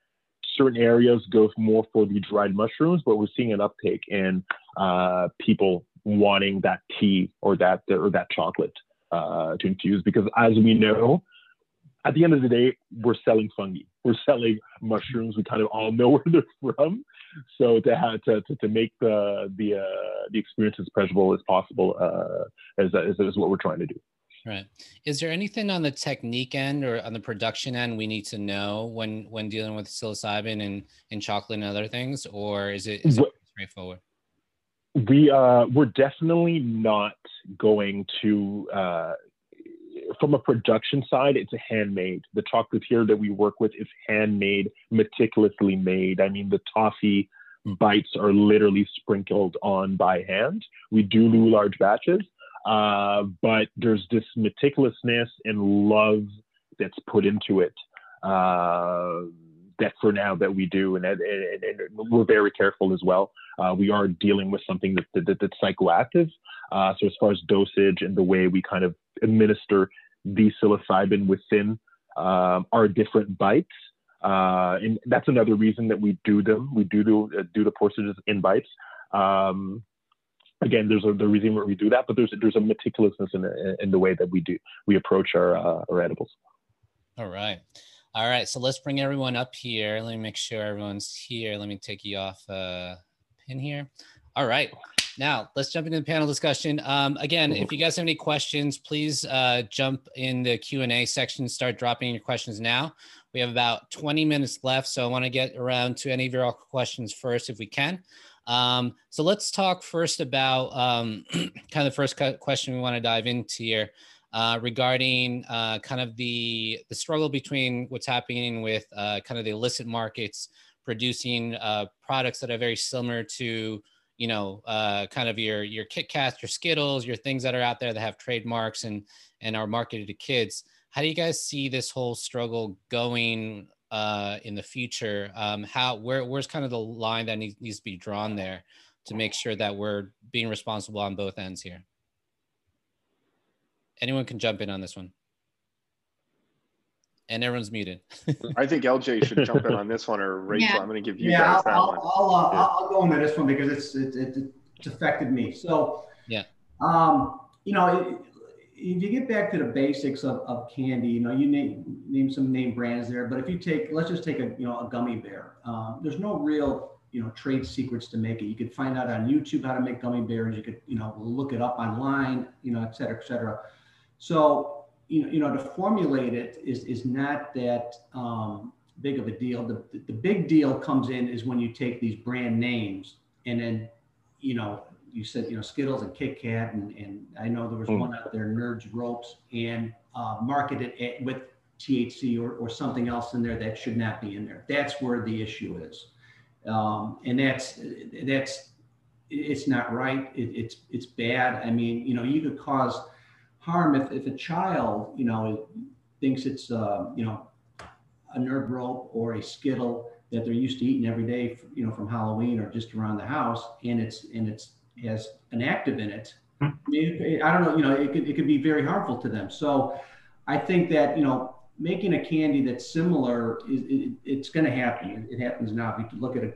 [SPEAKER 5] certain areas go more for the dried mushrooms, but we're seeing an uptake in uh, people wanting that tea or that or that chocolate uh, to infuse because, as we know, at the end of the day, we're selling fungi. We're selling mushrooms. We kind of all know *laughs* where they're from. So to have to, to, to make the the uh, the experience as pleasurable as possible uh, is, is, is what we're trying to do.
[SPEAKER 1] Right. Is there anything on the technique end or on the production end we need to know when when dealing with psilocybin and, and chocolate and other things, or is it, is it straightforward?
[SPEAKER 5] We uh we're definitely not going to uh from a production side, it's a handmade. The chocolate here that we work with is handmade, meticulously made. I mean, the toffee bites are literally sprinkled on by hand. We do do large batches, uh, but there's this meticulousness and love that's put into it uh, that for now that we do, and, and, and we're very careful as well. Uh, we are dealing with something that, that, that's psychoactive. Uh, so as far as dosage and the way we kind of administer the psilocybin within um, our different bites, uh, and that's another reason that we do them. We do do, do the portions in bites. Um, again, there's a the reason where we do that, but there's there's a meticulousness in the, in the way that we do we approach our uh, our edibles.
[SPEAKER 1] All right, all right. So let's bring everyone up here. Let me make sure everyone's here. Let me take you off uh, pin here. All right. Now let's jump into the panel discussion. Um, again, if you guys have any questions, please uh, jump in the Q and A section. Start dropping your questions now. We have about 20 minutes left, so I want to get around to any of your questions first, if we can. Um, so let's talk first about um, *clears throat* kind of the first question we want to dive into here uh, regarding uh, kind of the the struggle between what's happening with uh, kind of the illicit markets producing uh, products that are very similar to you know uh, kind of your your Kit Kats, your Skittles, your things that are out there that have trademarks and and are marketed to kids. How do you guys see this whole struggle going uh, in the future. Um, how where where's kind of the line that needs, needs to be drawn there to make sure that we're being responsible on both ends here. Anyone can jump in on this one. And everyone's muted. *laughs*
[SPEAKER 4] I think LJ should jump in on this one, or Rachel. Yeah. I'm going to give you
[SPEAKER 3] yeah,
[SPEAKER 4] guys
[SPEAKER 3] I'll,
[SPEAKER 4] that
[SPEAKER 3] I'll,
[SPEAKER 4] one.
[SPEAKER 3] I'll, uh, yeah. I'll, go into this one because it's it, it, it's affected me. So
[SPEAKER 1] yeah,
[SPEAKER 3] um, you know, if you get back to the basics of, of candy, you know, you name name some name brands there, but if you take, let's just take a you know a gummy bear. Um, there's no real you know trade secrets to make it. You could find out on YouTube how to make gummy bears. You could you know look it up online, you know, et cetera, et cetera. So you know, you know to formulate it is is not that um, big of a deal. The, the the big deal comes in is when you take these brand names and then you know you said you know Skittles and Kit Kat and and I know there was mm. one out there Nerds Ropes and uh, market it with THC or, or something else in there that should not be in there. That's where the issue is um, and that's that's it's not right. It, it's it's bad. I mean, you know, you could cause harm if, if a child, you know, thinks it's uh, you know a nerd rope or a skittle that they're used to eating every day, you know, from Halloween or just around the house, and it's and it's has an active in it. Hmm. I don't know, you know, it could it could be very harmful to them. So, I think that you know making a candy that's similar is it, it's going to happen. It, happens now. If you look at a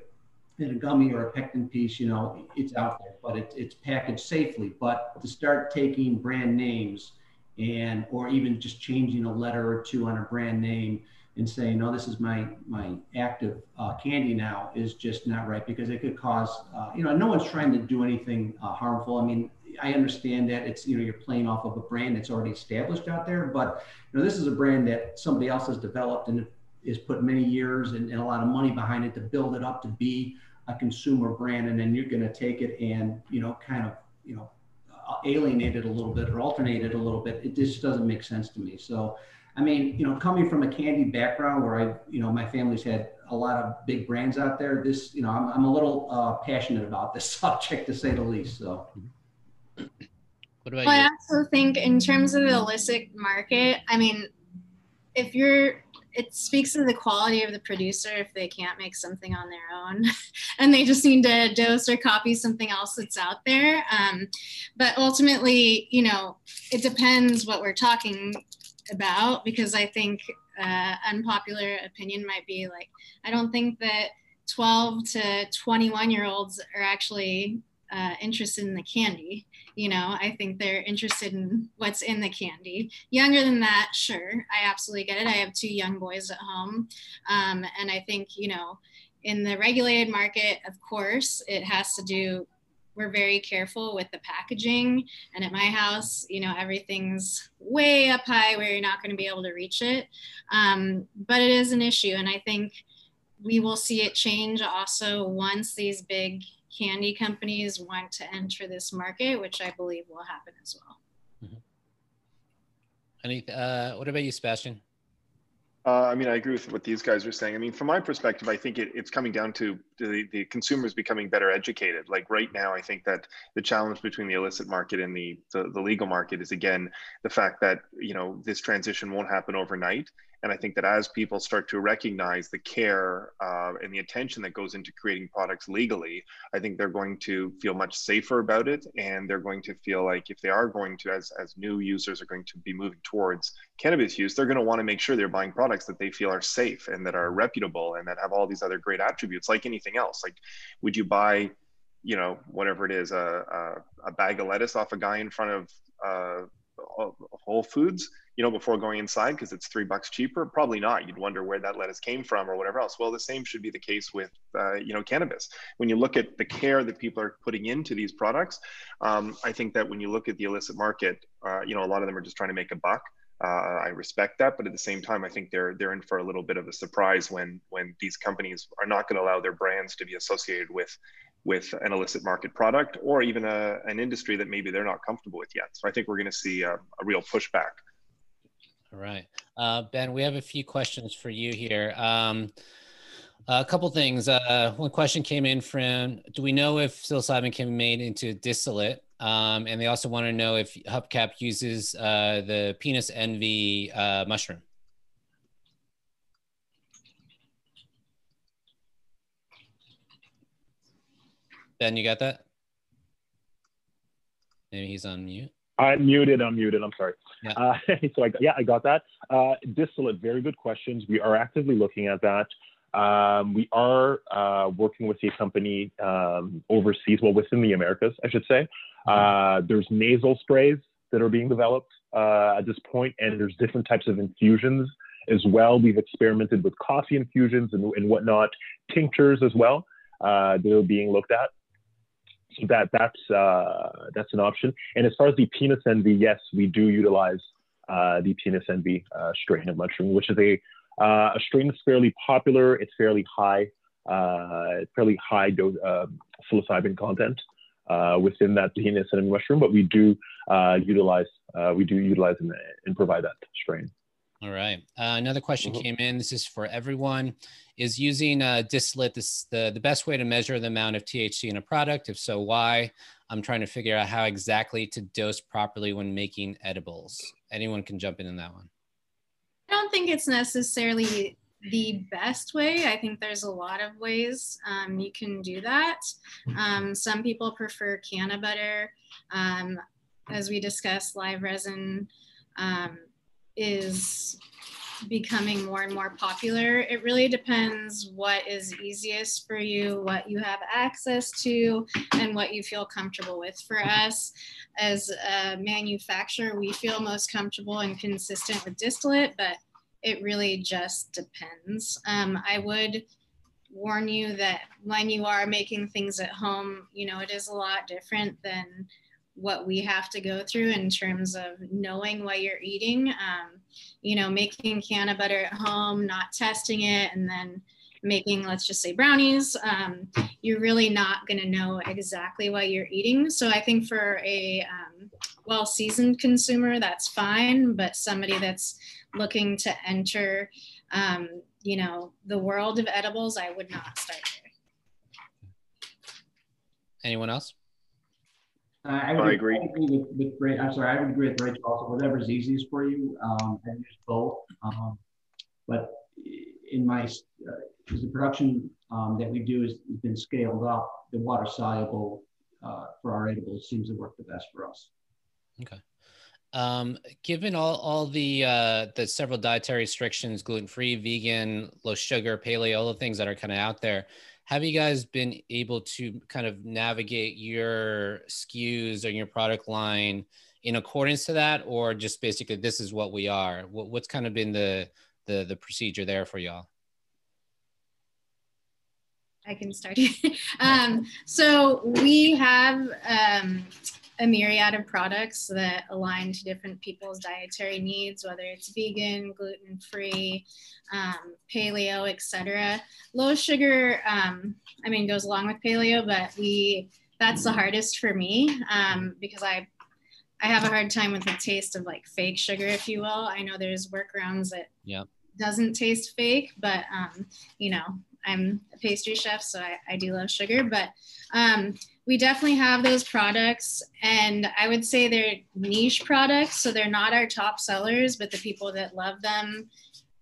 [SPEAKER 3] in a gummy or a pectin piece, you know, it's out there, but it, it's packaged safely. But to start taking brand names and or even just changing a letter or two on a brand name and saying, no, this is my my active uh, candy now is just not right because it could cause, uh, you know, no one's trying to do anything uh, harmful. I mean, I understand that it's you know you're playing off of a brand that's already established out there, but you know this is a brand that somebody else has developed and has put many years and, and a lot of money behind it to build it up to be a consumer brand, and then you're going to take it and you know kind of you know alienate it a little bit or alternate it a little bit. It just doesn't make sense to me. So. I mean, you know, coming from a candy background where I, you know, my family's had a lot of big brands out there. This, you know, I'm, I'm a little uh, passionate about this *laughs* subject to say the least. So.
[SPEAKER 2] What about well, you? I also think in terms of the illicit market, I mean, if you're it speaks to the quality of the producer if they can't make something on their own *laughs* and they just need to dose or copy something else that's out there um, but ultimately you know it depends what we're talking about because i think uh, unpopular opinion might be like i don't think that 12 to 21 year olds are actually uh, interested in the candy you know? I think they're interested in what's in the candy. Younger than that sure i absolutely get it. I have two young boys at home um, and i think you know in the regulated market of course it has to do we're very careful with the packaging and at my house you know everything's way up high where you're not going to be able to reach it um, but it is an issue and i think we will see it change also once these big candy companies want to enter this market, which I believe will happen as well. Mm-hmm.
[SPEAKER 1] Any, uh, what about you, Sebastien?
[SPEAKER 4] Uh, I mean, I agree with what these guys are saying. I mean, from my perspective, I think it, it's coming down to the, the consumers becoming better educated. Like right now, I think that the challenge between the illicit market and the, the, the legal market is again the fact that you know this transition won't happen overnight, and I think that as people start to recognize the care uh, and the attention that goes into creating products legally, I think they're going to feel much safer about it. And they're going to feel like if they are going to, as, as new users are going to be moving towards cannabis use, they're going to want to make sure they're buying products that they feel are safe and that are reputable and that have all these other great attributes, like anything else. Like, would you buy, you know, whatever it is, a, a, a bag of lettuce off a guy in front of uh, Whole Foods? You know, before going inside because it's three bucks cheaper? Probably not. You'd wonder where that lettuce came from or whatever else. Well, the same should be the case with, uh, you know, cannabis. When you look at the care that people are putting into these products, um, I think that when you look at the illicit market, uh, you know, a lot of them are just trying to make a buck. Uh, I respect that, but at the same time, I think they're they're in for a little bit of a surprise when when these companies are not going to allow their brands to be associated with with an illicit market product or even a, an industry that maybe they're not comfortable with yet. So I think we're going to see a, a real pushback
[SPEAKER 1] all right. Uh, ben, we have a few questions for you here. Um, a couple things. Uh, one question came in from Do we know if psilocybin can be made into distillate? Um, and they also want to know if Hubcap uses uh, the penis envy uh, mushroom. Ben, you got that? Maybe he's on mute.
[SPEAKER 5] I'm muted. I'm muted. I'm sorry. Yeah. Uh, *laughs* so I, yeah, I got that. Uh, distillate, very good questions. We are actively looking at that. Um, we are uh, working with a company um, overseas, well, within the Americas, I should say. Uh, there's nasal sprays that are being developed uh, at this point, and there's different types of infusions as well. We've experimented with coffee infusions and, and whatnot, tinctures as well. uh, that are being looked at. So that that's uh, that's an option. And as far as the penis envy, yes, we do utilize uh, the penis envy uh, strain of mushroom, which is a uh, a strain that's fairly popular. It's fairly high, uh, fairly high dose uh, psilocybin content within that penis envy mushroom, but we do utilize we do utilize and, and provide that strain.
[SPEAKER 1] All right. Uh, another question mm-hmm. came in. This is for everyone. Is using uh, distillate this, the, the best way to measure the amount of THC in a product? If so, why? I'm trying to figure out how exactly to dose properly when making edibles. Anyone can jump in on that one.
[SPEAKER 2] I don't think it's necessarily the best way. I think there's a lot of ways um, you can do that. Um, some people prefer canna butter. Um, as we discussed, live resin um, is becoming more and more popular. It really depends what is easiest for you, what you have access to, and what you feel comfortable with. For us, as a manufacturer, we feel most comfortable and consistent with distillate, but it really just depends. Um, I would warn you that when you are making things at home, you know, it is a lot different than what we have to go through in terms of knowing what you're eating. Um, you know, making canna butter at home, not testing it, and then making, let's just say, brownies, um, you're really not going to know exactly what you're eating. So I think for a um, well seasoned consumer, that's fine. But somebody that's looking to enter, um, you know, the world of edibles, I would not start there.
[SPEAKER 1] Anyone else?
[SPEAKER 3] Uh, I, would I agree. With, with Ray, I'm sorry, I would agree with Rachel also. Whatever's easiest for you, um, I use both. Um, but in my uh, the production um, that we do has been scaled up. The water soluble uh, for our edibles seems to work the best for us.
[SPEAKER 1] Okay. Um, given all, all the uh, the several dietary restrictions, gluten free, vegan, low sugar, paleo, all the things that are kind of out there, have you guys been able to kind of navigate your SKUs or your product line in accordance to that, or just basically this is what we are? What, what's kind of been the the the procedure there for y'all?
[SPEAKER 2] I can start. *laughs* um, so we have um, a myriad of products that align to different people's dietary needs, whether it's vegan, gluten-free, um, paleo, etc. Low sugar, um, I mean, goes along with paleo, but we that's the hardest for me um, because I I have a hard time with the taste of like fake sugar, if you will. I know there's workarounds that
[SPEAKER 1] yeah
[SPEAKER 2] doesn't taste fake, but um, you know, I'm a pastry chef, so I, I do love sugar. But um, we definitely have those products, and I would say they're niche products, so they're not our top sellers, but the people that love them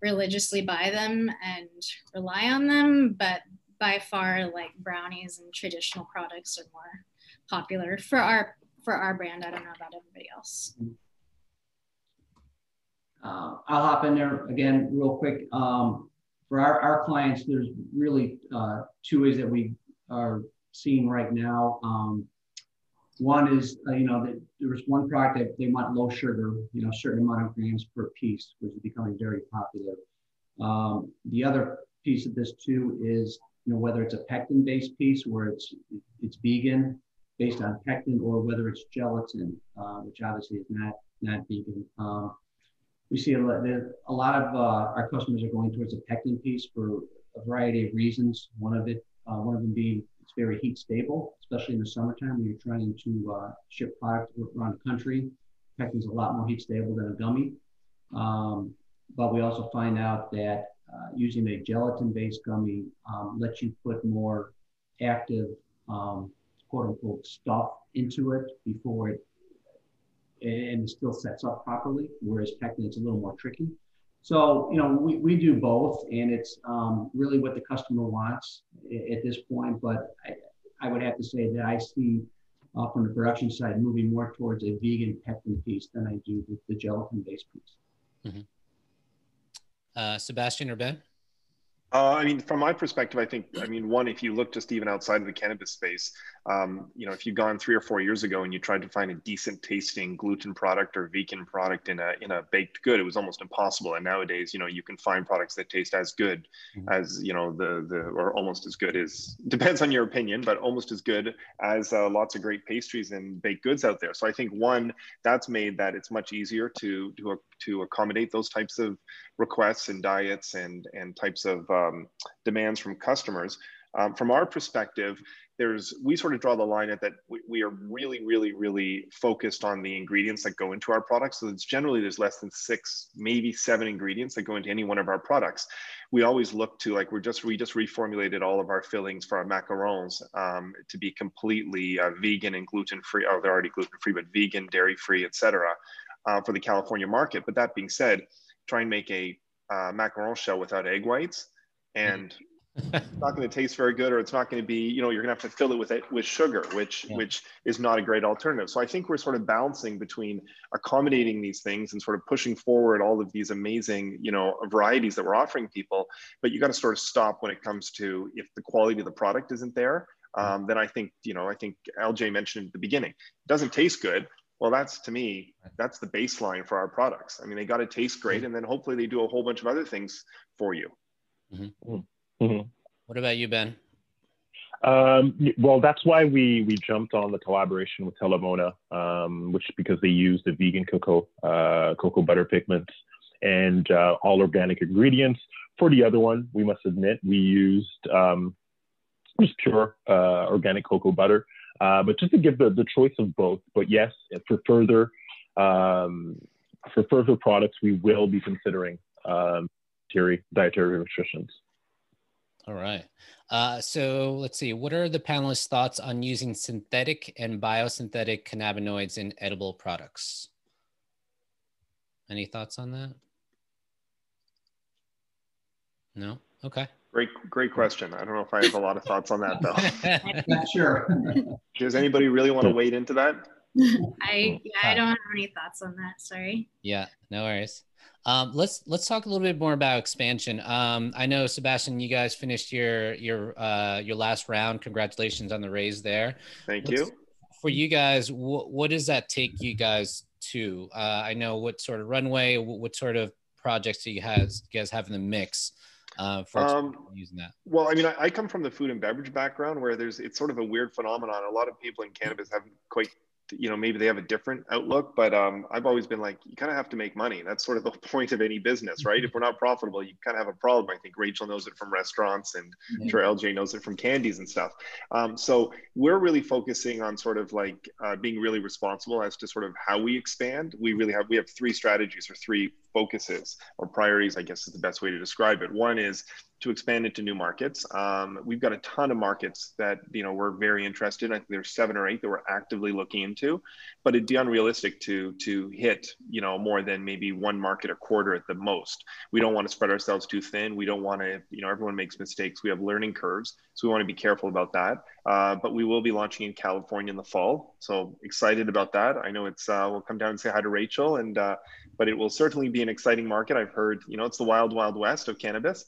[SPEAKER 2] religiously buy them and rely on them. But by far, like brownies and traditional products are more popular for our for our brand. I don't know about everybody else.
[SPEAKER 3] Uh, I'll hop in there again real quick. Um, for our, our clients, there's really uh, two ways that we are seeing right now. Um, one is, uh, you know, that there's one product that they want low sugar, you know, certain amount of grams per piece, which is becoming very popular. Um, the other piece of this too is, you know, whether it's a pectin-based piece where it's it's vegan based on pectin, or whether it's gelatin, uh, which obviously is not not vegan. Um, we see a lot, a lot of uh, our customers are going towards a pectin piece for a variety of reasons. One of it, uh, one of them being it's very heat stable, especially in the summertime when you're trying to uh, ship product around the country. Pectin's a lot more heat stable than a gummy. Um, but we also find out that uh, using a gelatin-based gummy um, lets you put more active, um, quote unquote, stuff into it before it and it still sets up properly, whereas pectin it's a little more tricky. So, you know, we, we do both, and it's um, really what the customer wants at this point. But I, I would have to say that I see uh, from the production side moving more towards a vegan pectin piece than I do the, the gelatin based piece.
[SPEAKER 1] Mm-hmm. Uh, Sebastien or Ben?
[SPEAKER 4] Uh, I mean, from my perspective, I think, I mean, one, if you look just even outside of the cannabis space, um, you know, if you've gone three or four years ago and you tried to find a decent tasting gluten product or vegan product in a in a baked good, it was almost impossible. And nowadays, you know, you can find products that taste as good mm-hmm. as you know the the or almost as good as depends on your opinion, but almost as good as uh, lots of great pastries and baked goods out there. So I think one that's made that it's much easier to to to accommodate those types of requests and diets and and types of um, demands from customers. Um, from our perspective, there's we sort of draw the line at that we, we, are really, really, really focused on the ingredients that go into our products. So it's generally there's less than six, maybe seven ingredients that go into any one of our products. We always look to like we're just we just reformulated all of our fillings for our macarons um, to be completely uh, vegan and gluten free. Oh, they're already gluten free, but vegan, dairy free, etc. Uh, for the California market. But that being said, try and make a uh, macaron shell without egg whites and *laughs* *laughs* it's not going to taste very good or it's not going to be you know you're going to have to fill it with it with sugar which yeah. which is not a great alternative. So i think we're sort of balancing between accommodating these things and sort of pushing forward all of these amazing you know varieties that we're offering people. But you got to sort of stop when it comes to if the quality of the product isn't there. Um, then i think you know i think lj mentioned at the beginning it doesn't taste good. Well that's to me that's the baseline for our products. I mean they got to taste great and then hopefully they do a whole bunch of other things for you
[SPEAKER 1] mm-hmm. Mm-hmm. What about you, Ben?
[SPEAKER 5] Um, well, that's why we we jumped on the collaboration with Telavona, um, which because they use the vegan cocoa uh, cocoa butter pigments and uh, all organic ingredients. For the other one, we must admit we used um, just pure uh, organic cocoa butter, uh, but just to give the, the choice of both. But yes, for further um, for further products, we will be considering um, dietary dietary restrictions.
[SPEAKER 1] All right. Uh, so let's see. What are the panelists' thoughts on using synthetic and biosynthetic cannabinoids in edible products? Any thoughts on that? No. Okay.
[SPEAKER 4] Great, great question. I don't know if I have a lot of thoughts on that
[SPEAKER 3] though. *laughs* Not sure.
[SPEAKER 4] Does anybody really want to wade into that? *laughs*
[SPEAKER 2] I yeah, I don't have any thoughts on that. Sorry.
[SPEAKER 1] Yeah, no worries. Um, let's let's talk a little bit more about expansion. Um, I know Sebastien, you guys finished your your uh, your last round. Congratulations on the raise there.
[SPEAKER 4] Thank let's, you.
[SPEAKER 1] For you guys, wh- what does that take you guys to? Uh, I know what sort of runway, what, what sort of projects do you guys you guys have in the mix? Uh, for um, using that?
[SPEAKER 4] Well, I mean, I, I, come from the food and beverage background where there's it's sort of a weird phenomenon. A lot of people in cannabis haven't quite you know maybe they have a different outlook but um, i've always been like you kind of have to make money. That's sort of the *laughs* point of any business right? If we're not profitable you kind of have a problem. I think rachel knows it from restaurants and mm-hmm. sure lj knows it from candies and stuff. Um, so we're really focusing on sort of like uh, being really responsible as to sort of how we expand. We really have we have three strategies or three focuses or priorities i guess is the best way to describe it. One is to expand into new markets. Um, we've got a ton of markets that you know we're very interested. in. I think there's seven or eight that we're actively looking into, but it'd be unrealistic to to hit you know more than maybe one market a quarter at the most. We don't want to spread ourselves too thin. We don't want to you know everyone makes mistakes. We have learning curves, so we want to be careful about that. Uh, but we will be launching in California in the fall, so excited about that. I know it's uh, we'll come down and say hi to Rachel, and uh, but it will certainly be an exciting market. I've heard you know it's the wild wild west of cannabis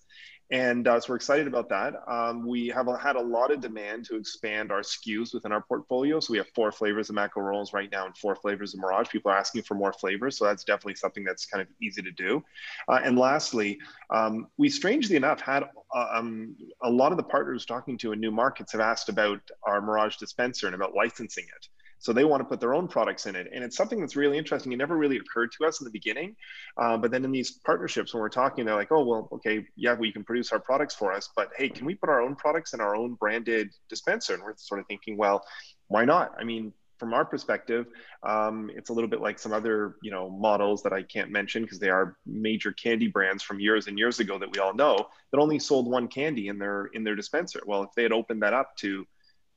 [SPEAKER 4] and uh, so we're excited about that. Um, we have had a lot of demand to expand our SKUs within our portfolio. So we have four flavors of macarons right now and four flavors of Mirage. People are asking for more flavors. So that's definitely something that's kind of easy to do. Uh, and lastly, um, we strangely enough had uh, um, a lot of the partners talking to in new markets have asked about our Mirage dispenser and about licensing it. So they want to put their own products in it. And it's something that's really interesting. It never really occurred to us in the beginning. Uh, but then in these partnerships, when we're talking, they're like, oh, well, okay, yeah, we can produce our products for us. But hey, can we put our own products in our own branded dispenser? And we're sort of thinking, well, why not? I mean, from our perspective, um, it's a little bit like some other, you know, models that I can't mention because they are major candy brands from years and years ago that we all know that only sold one candy in their in their dispenser. Well, if they had opened that up to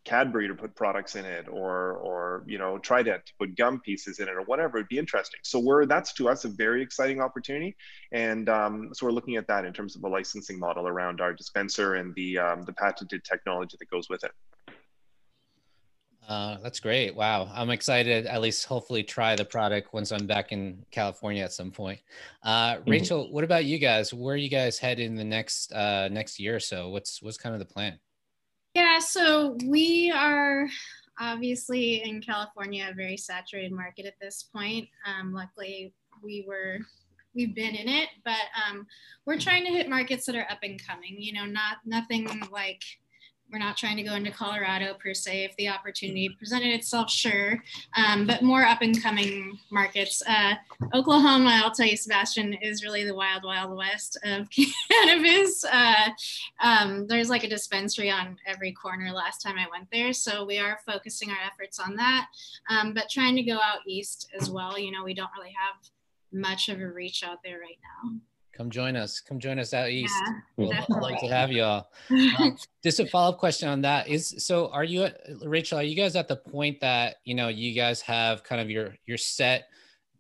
[SPEAKER 4] Cadbury to put products in it, or or you know Trident to put gum pieces in it, or whatever. It'd be interesting. So we're that's to us a very exciting opportunity, and um, so we're looking at that in terms of a licensing model around our dispenser and the um, the patented technology that goes with it.
[SPEAKER 1] Uh, that's great. Wow. I'm excited at least hopefully try the product once I'm back in California at some point. Uh, mm-hmm. Rachel, what about you guys? Where are you guys headed in the next uh, next year or so? What's what's kind of the plan?
[SPEAKER 2] Yeah, so we are obviously in California a very saturated market at this point. Um, luckily, we were we've been in it, but um, we're trying to hit markets that are up and coming. You know, not nothing like we're not trying to go into Colorado per se. If the opportunity presented itself, sure, um, but more up and coming markets. Uh, Oklahoma, I'll tell you, Sebastien, is really the wild, wild west of *laughs* cannabis. Uh, um, there's like a dispensary on every corner last time I went there. So we are focusing our efforts on that, um, but trying to go out east as well. You know, we don't really have much of a reach out there right now.
[SPEAKER 1] Come join us. Come join us out east. Yeah, we'll like to have you *laughs* all. Um, just a follow up question on that is so are you Rachel, are you guys at the point that you know you guys have kind of your your set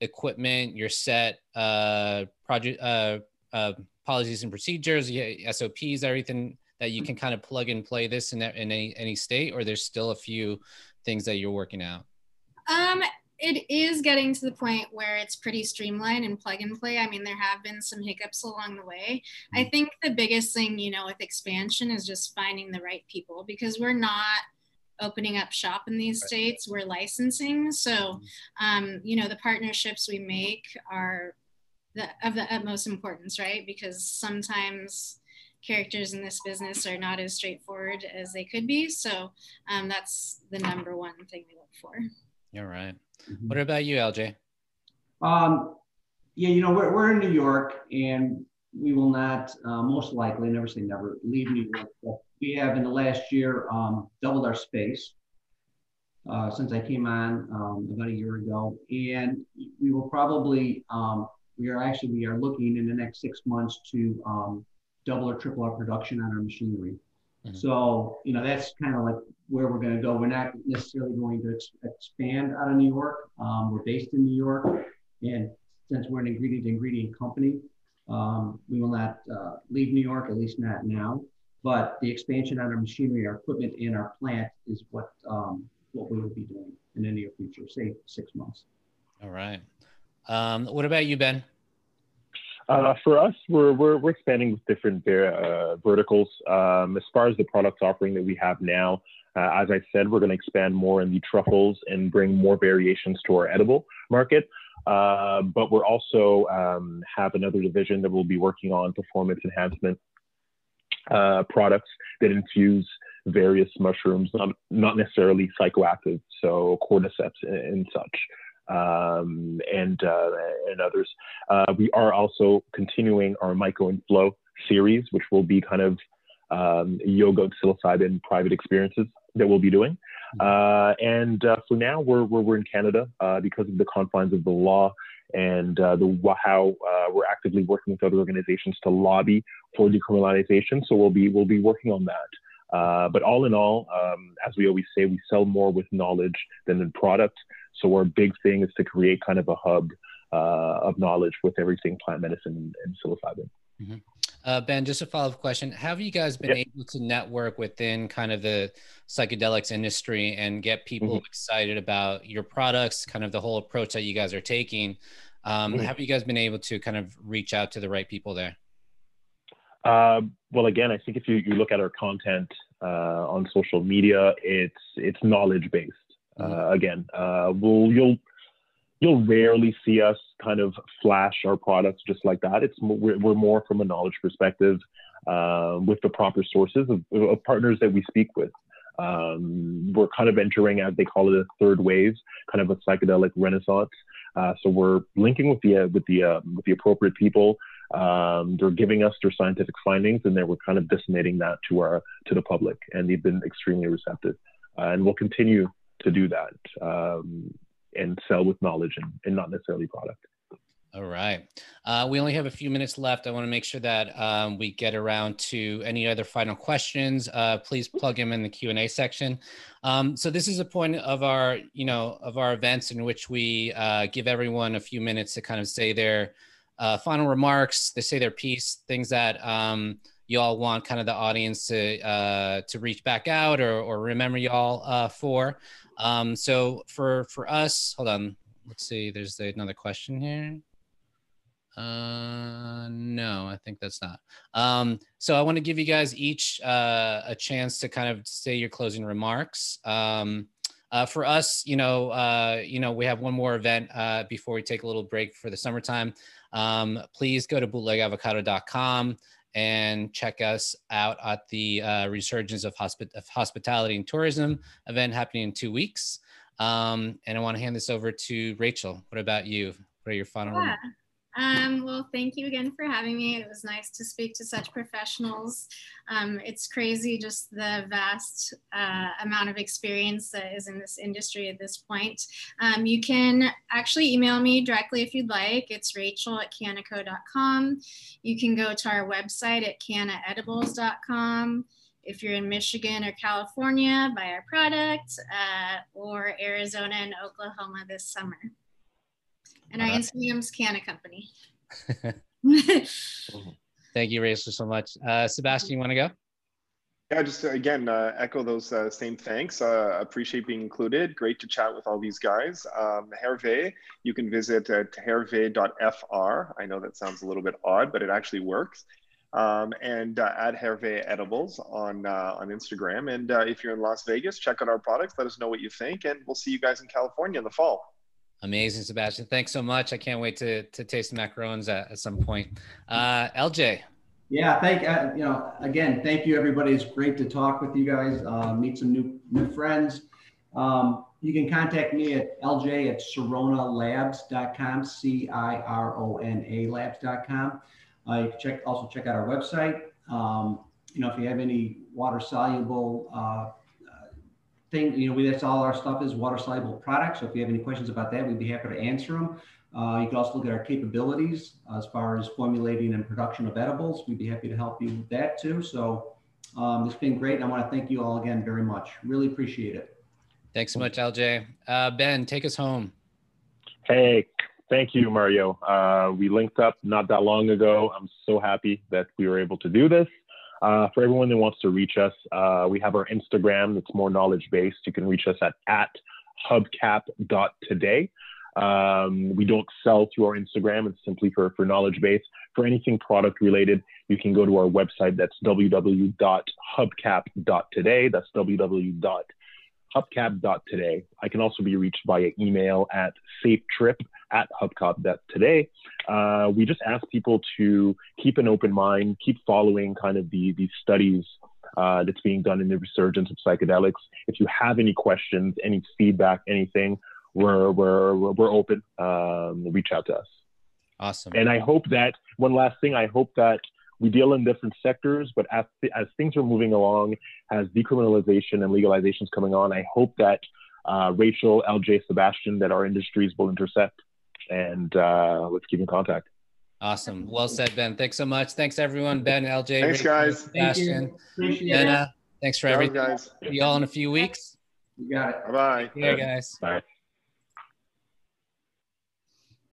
[SPEAKER 1] equipment, your set uh project uh, uh policies and procedures, SOPs, everything that you can kind of plug and play this in, in any any state, or there's still a few things that you're working out?
[SPEAKER 2] Um, it is getting to the point where it's pretty streamlined and plug and play. I mean, there have been some hiccups along the way. I mm. think the biggest thing, you know, with expansion is just finding the right people because we're not opening up shop in these states, we're licensing. So, mm. um, you know, the partnerships we make are the, of the utmost importance, right? Because sometimes characters in this business are not as straightforward as they could be. So um, that's the number one thing we look for.
[SPEAKER 1] You're right. Mm-hmm. What about you, LJ?
[SPEAKER 3] Um, yeah, you know, we're, we're in New York and we will not, uh, most likely, never say never, leave New York. But we have in the last year um, doubled our space uh, since I came on um, about a year ago. And we will probably, um, we are actually, we are looking in the next six months to um, double or triple our production on our machinery. Mm-hmm. So, you know, that's kind of like where we're going to go. We're not necessarily going to ex- expand out of New York. Um, we're based in New York. And since we're an ingredient ingredient company, um, we will not uh, leave New York, at least not now. But the expansion on our machinery, our equipment, and our plant is what um, what we will be doing in the near future, say six months.
[SPEAKER 1] All right. Um, what about you, Ben?
[SPEAKER 5] Uh, for us, we're, we're, we're expanding with different uh, verticals. Um, as far as the product offering that we have now, uh, as I said, we're going to expand more in the truffles and bring more variations to our edible market. Uh, but we're also um, have another division that will be working on performance enhancement uh, products that infuse various mushrooms, not, not necessarily psychoactive, so cordyceps and, and such um, and uh, and others. Uh, we are also continuing our Myco and Flow series, which will be kind of um, yoga, psilocybin private experiences that we'll be doing. Uh, and uh, for now, we're, we're, we're in Canada uh, because of the confines of the law and uh, the how we're actively working with other organizations to lobby for decriminalization. So we'll be we'll be working on that. Uh, but all in all, um, as we always say, we sell more with knowledge than in product. So our big thing is to create kind of a hub uh, of knowledge with everything plant medicine and, psilocybin.
[SPEAKER 1] Mm-hmm. Uh, ben, just a follow up question. Have you guys been yep. able to network within kind of the psychedelics industry and get people mm-hmm. excited about your products, kind of the whole approach that you guys are taking? Um, mm-hmm. Have you guys been able to kind of reach out to the right people there?
[SPEAKER 5] Uh, well, again, I think if you, you look at our content uh, on social media, it's it's knowledge based. Mm-hmm. Uh, again, uh, we'll you'll you'll rarely see us kind of flash our products just like that. It's we're, we're more from a knowledge perspective uh, with the proper sources of, of, partners that we speak with. Um, we're kind of entering, as they call it, a third wave, kind of a psychedelic renaissance. Uh, so we're linking with the uh, with the uh, with the appropriate people. Um, they're giving us their scientific findings, and then we're kind of disseminating that to our to the public, and they've been extremely receptive. Uh, and we'll continue to do that um, and sell with knowledge and, and not necessarily product.
[SPEAKER 1] All right. Uh, we only have a few minutes left. I want to make sure that um, we get around to any other final questions. Uh, please plug them in the Q and A section. Um, so this is a point of our, you know, of our events in which we uh, give everyone a few minutes to kind of say their uh, final remarks. They say their piece, things that um, y'all want kind of the audience to uh, to reach back out or, or remember y'all uh, for. Um, so for for us, hold on. Let's see. There's another question here. Uh, no, I think that's not. Um, so I want to give you guys each uh, a chance to kind of say your closing remarks. Um, uh, for us, you know, uh, you know, we have one more event uh, before we take a little break for the summertime. Um, please go to bootlegavocado.com and check us out at the uh, Resurgence of, Hospi- of, Hospitality and Tourism event happening in two weeks. Um, and I want to hand this over to Rachel. What about you? What are your final yeah. remarks?
[SPEAKER 2] Um, well, thank you again for having me. It was nice to speak to such professionals. Um, it's crazy just the vast uh, amount of experience that is in this industry at this point. Um, you can actually email me directly if you'd like. It's rachel at kanehco.com. You can go to our website at canaedibles.com. If you're in Michigan or California, buy our product, uh, or Arizona and Oklahoma this summer. And our Instagram's Canna Company. *laughs* *laughs*
[SPEAKER 1] Thank you, Rachel, so much. Uh, Sebastien, you want to go?
[SPEAKER 4] Yeah, just again, uh, echo those uh, same thanks. Uh, appreciate being included. Great to chat with all these guys. Um, Hervé, you can visit at hervé.fr. I know that sounds a little bit odd, but it actually works. Um, and uh, add Hervé Edibles on uh, on Instagram. And uh, if you're in Las Vegas, check out our products. Let us know what you think, and we'll see you guys in California in the fall.
[SPEAKER 1] Amazing, Sebastien. Thanks so much. I can't wait to to taste the macarons at, at some point. Uh, LJ.
[SPEAKER 3] Yeah, thank uh, you know again, thank you everybody. It's great to talk with you guys, uh, meet some new new friends. Um, you can contact me at lj at cironalabs.com, C-I-R-O-N-A labs.com. Uh, you can check also check out our website. Um, you know, if you have any water soluble uh, thing, you know, we, that's all our stuff is water soluble products. So if you have any questions about that, we'd be happy to answer them. Uh, you can also look at our capabilities as far as formulating and production of edibles. We'd be happy to help you with that too. So um, it's been great. And I want to thank you all again very much. Really appreciate it.
[SPEAKER 1] Thanks so much, LJ. Uh, ben, take us home.
[SPEAKER 5] Hey, thank you, Mario. Uh, we linked up not that long ago. I'm so happy that we were able to do this. Uh, for everyone that wants to reach us, uh, we have our Instagram that's more knowledge based. You can reach us at, at hubcap.today. Um, we don't sell through our Instagram, it's simply for, for knowledge base. For anything product related, you can go to our website that's www.hubcap.today. That's www.hubcap.today. I can also be reached via email at safetrip at hubcap.today. Uh, we just ask people to keep an open mind, keep following kind of the, the studies uh, that's being done in the resurgence of psychedelics. If you have any questions, any feedback, anything, we're, we're, we're open. Um, reach out to us.
[SPEAKER 1] Awesome.
[SPEAKER 5] And I hope that, one last thing, I hope that we deal in different sectors, but as, as things are moving along, as decriminalization and legalization is coming on, I hope that uh, Rachel, LJ, Sebastien, that our industries will intersect and uh, let's keep in contact.
[SPEAKER 1] Awesome. Well said, Ben. Thanks so much. Thanks, everyone. Ben, LJ,
[SPEAKER 4] thanks,
[SPEAKER 1] Rachel,
[SPEAKER 4] guys.
[SPEAKER 1] Sebastien, Jenna. Thanks for everything.
[SPEAKER 4] guys.
[SPEAKER 1] See you all in a few weeks.
[SPEAKER 3] You got it.
[SPEAKER 4] Bye bye.
[SPEAKER 1] Yeah, guys.
[SPEAKER 5] Bye.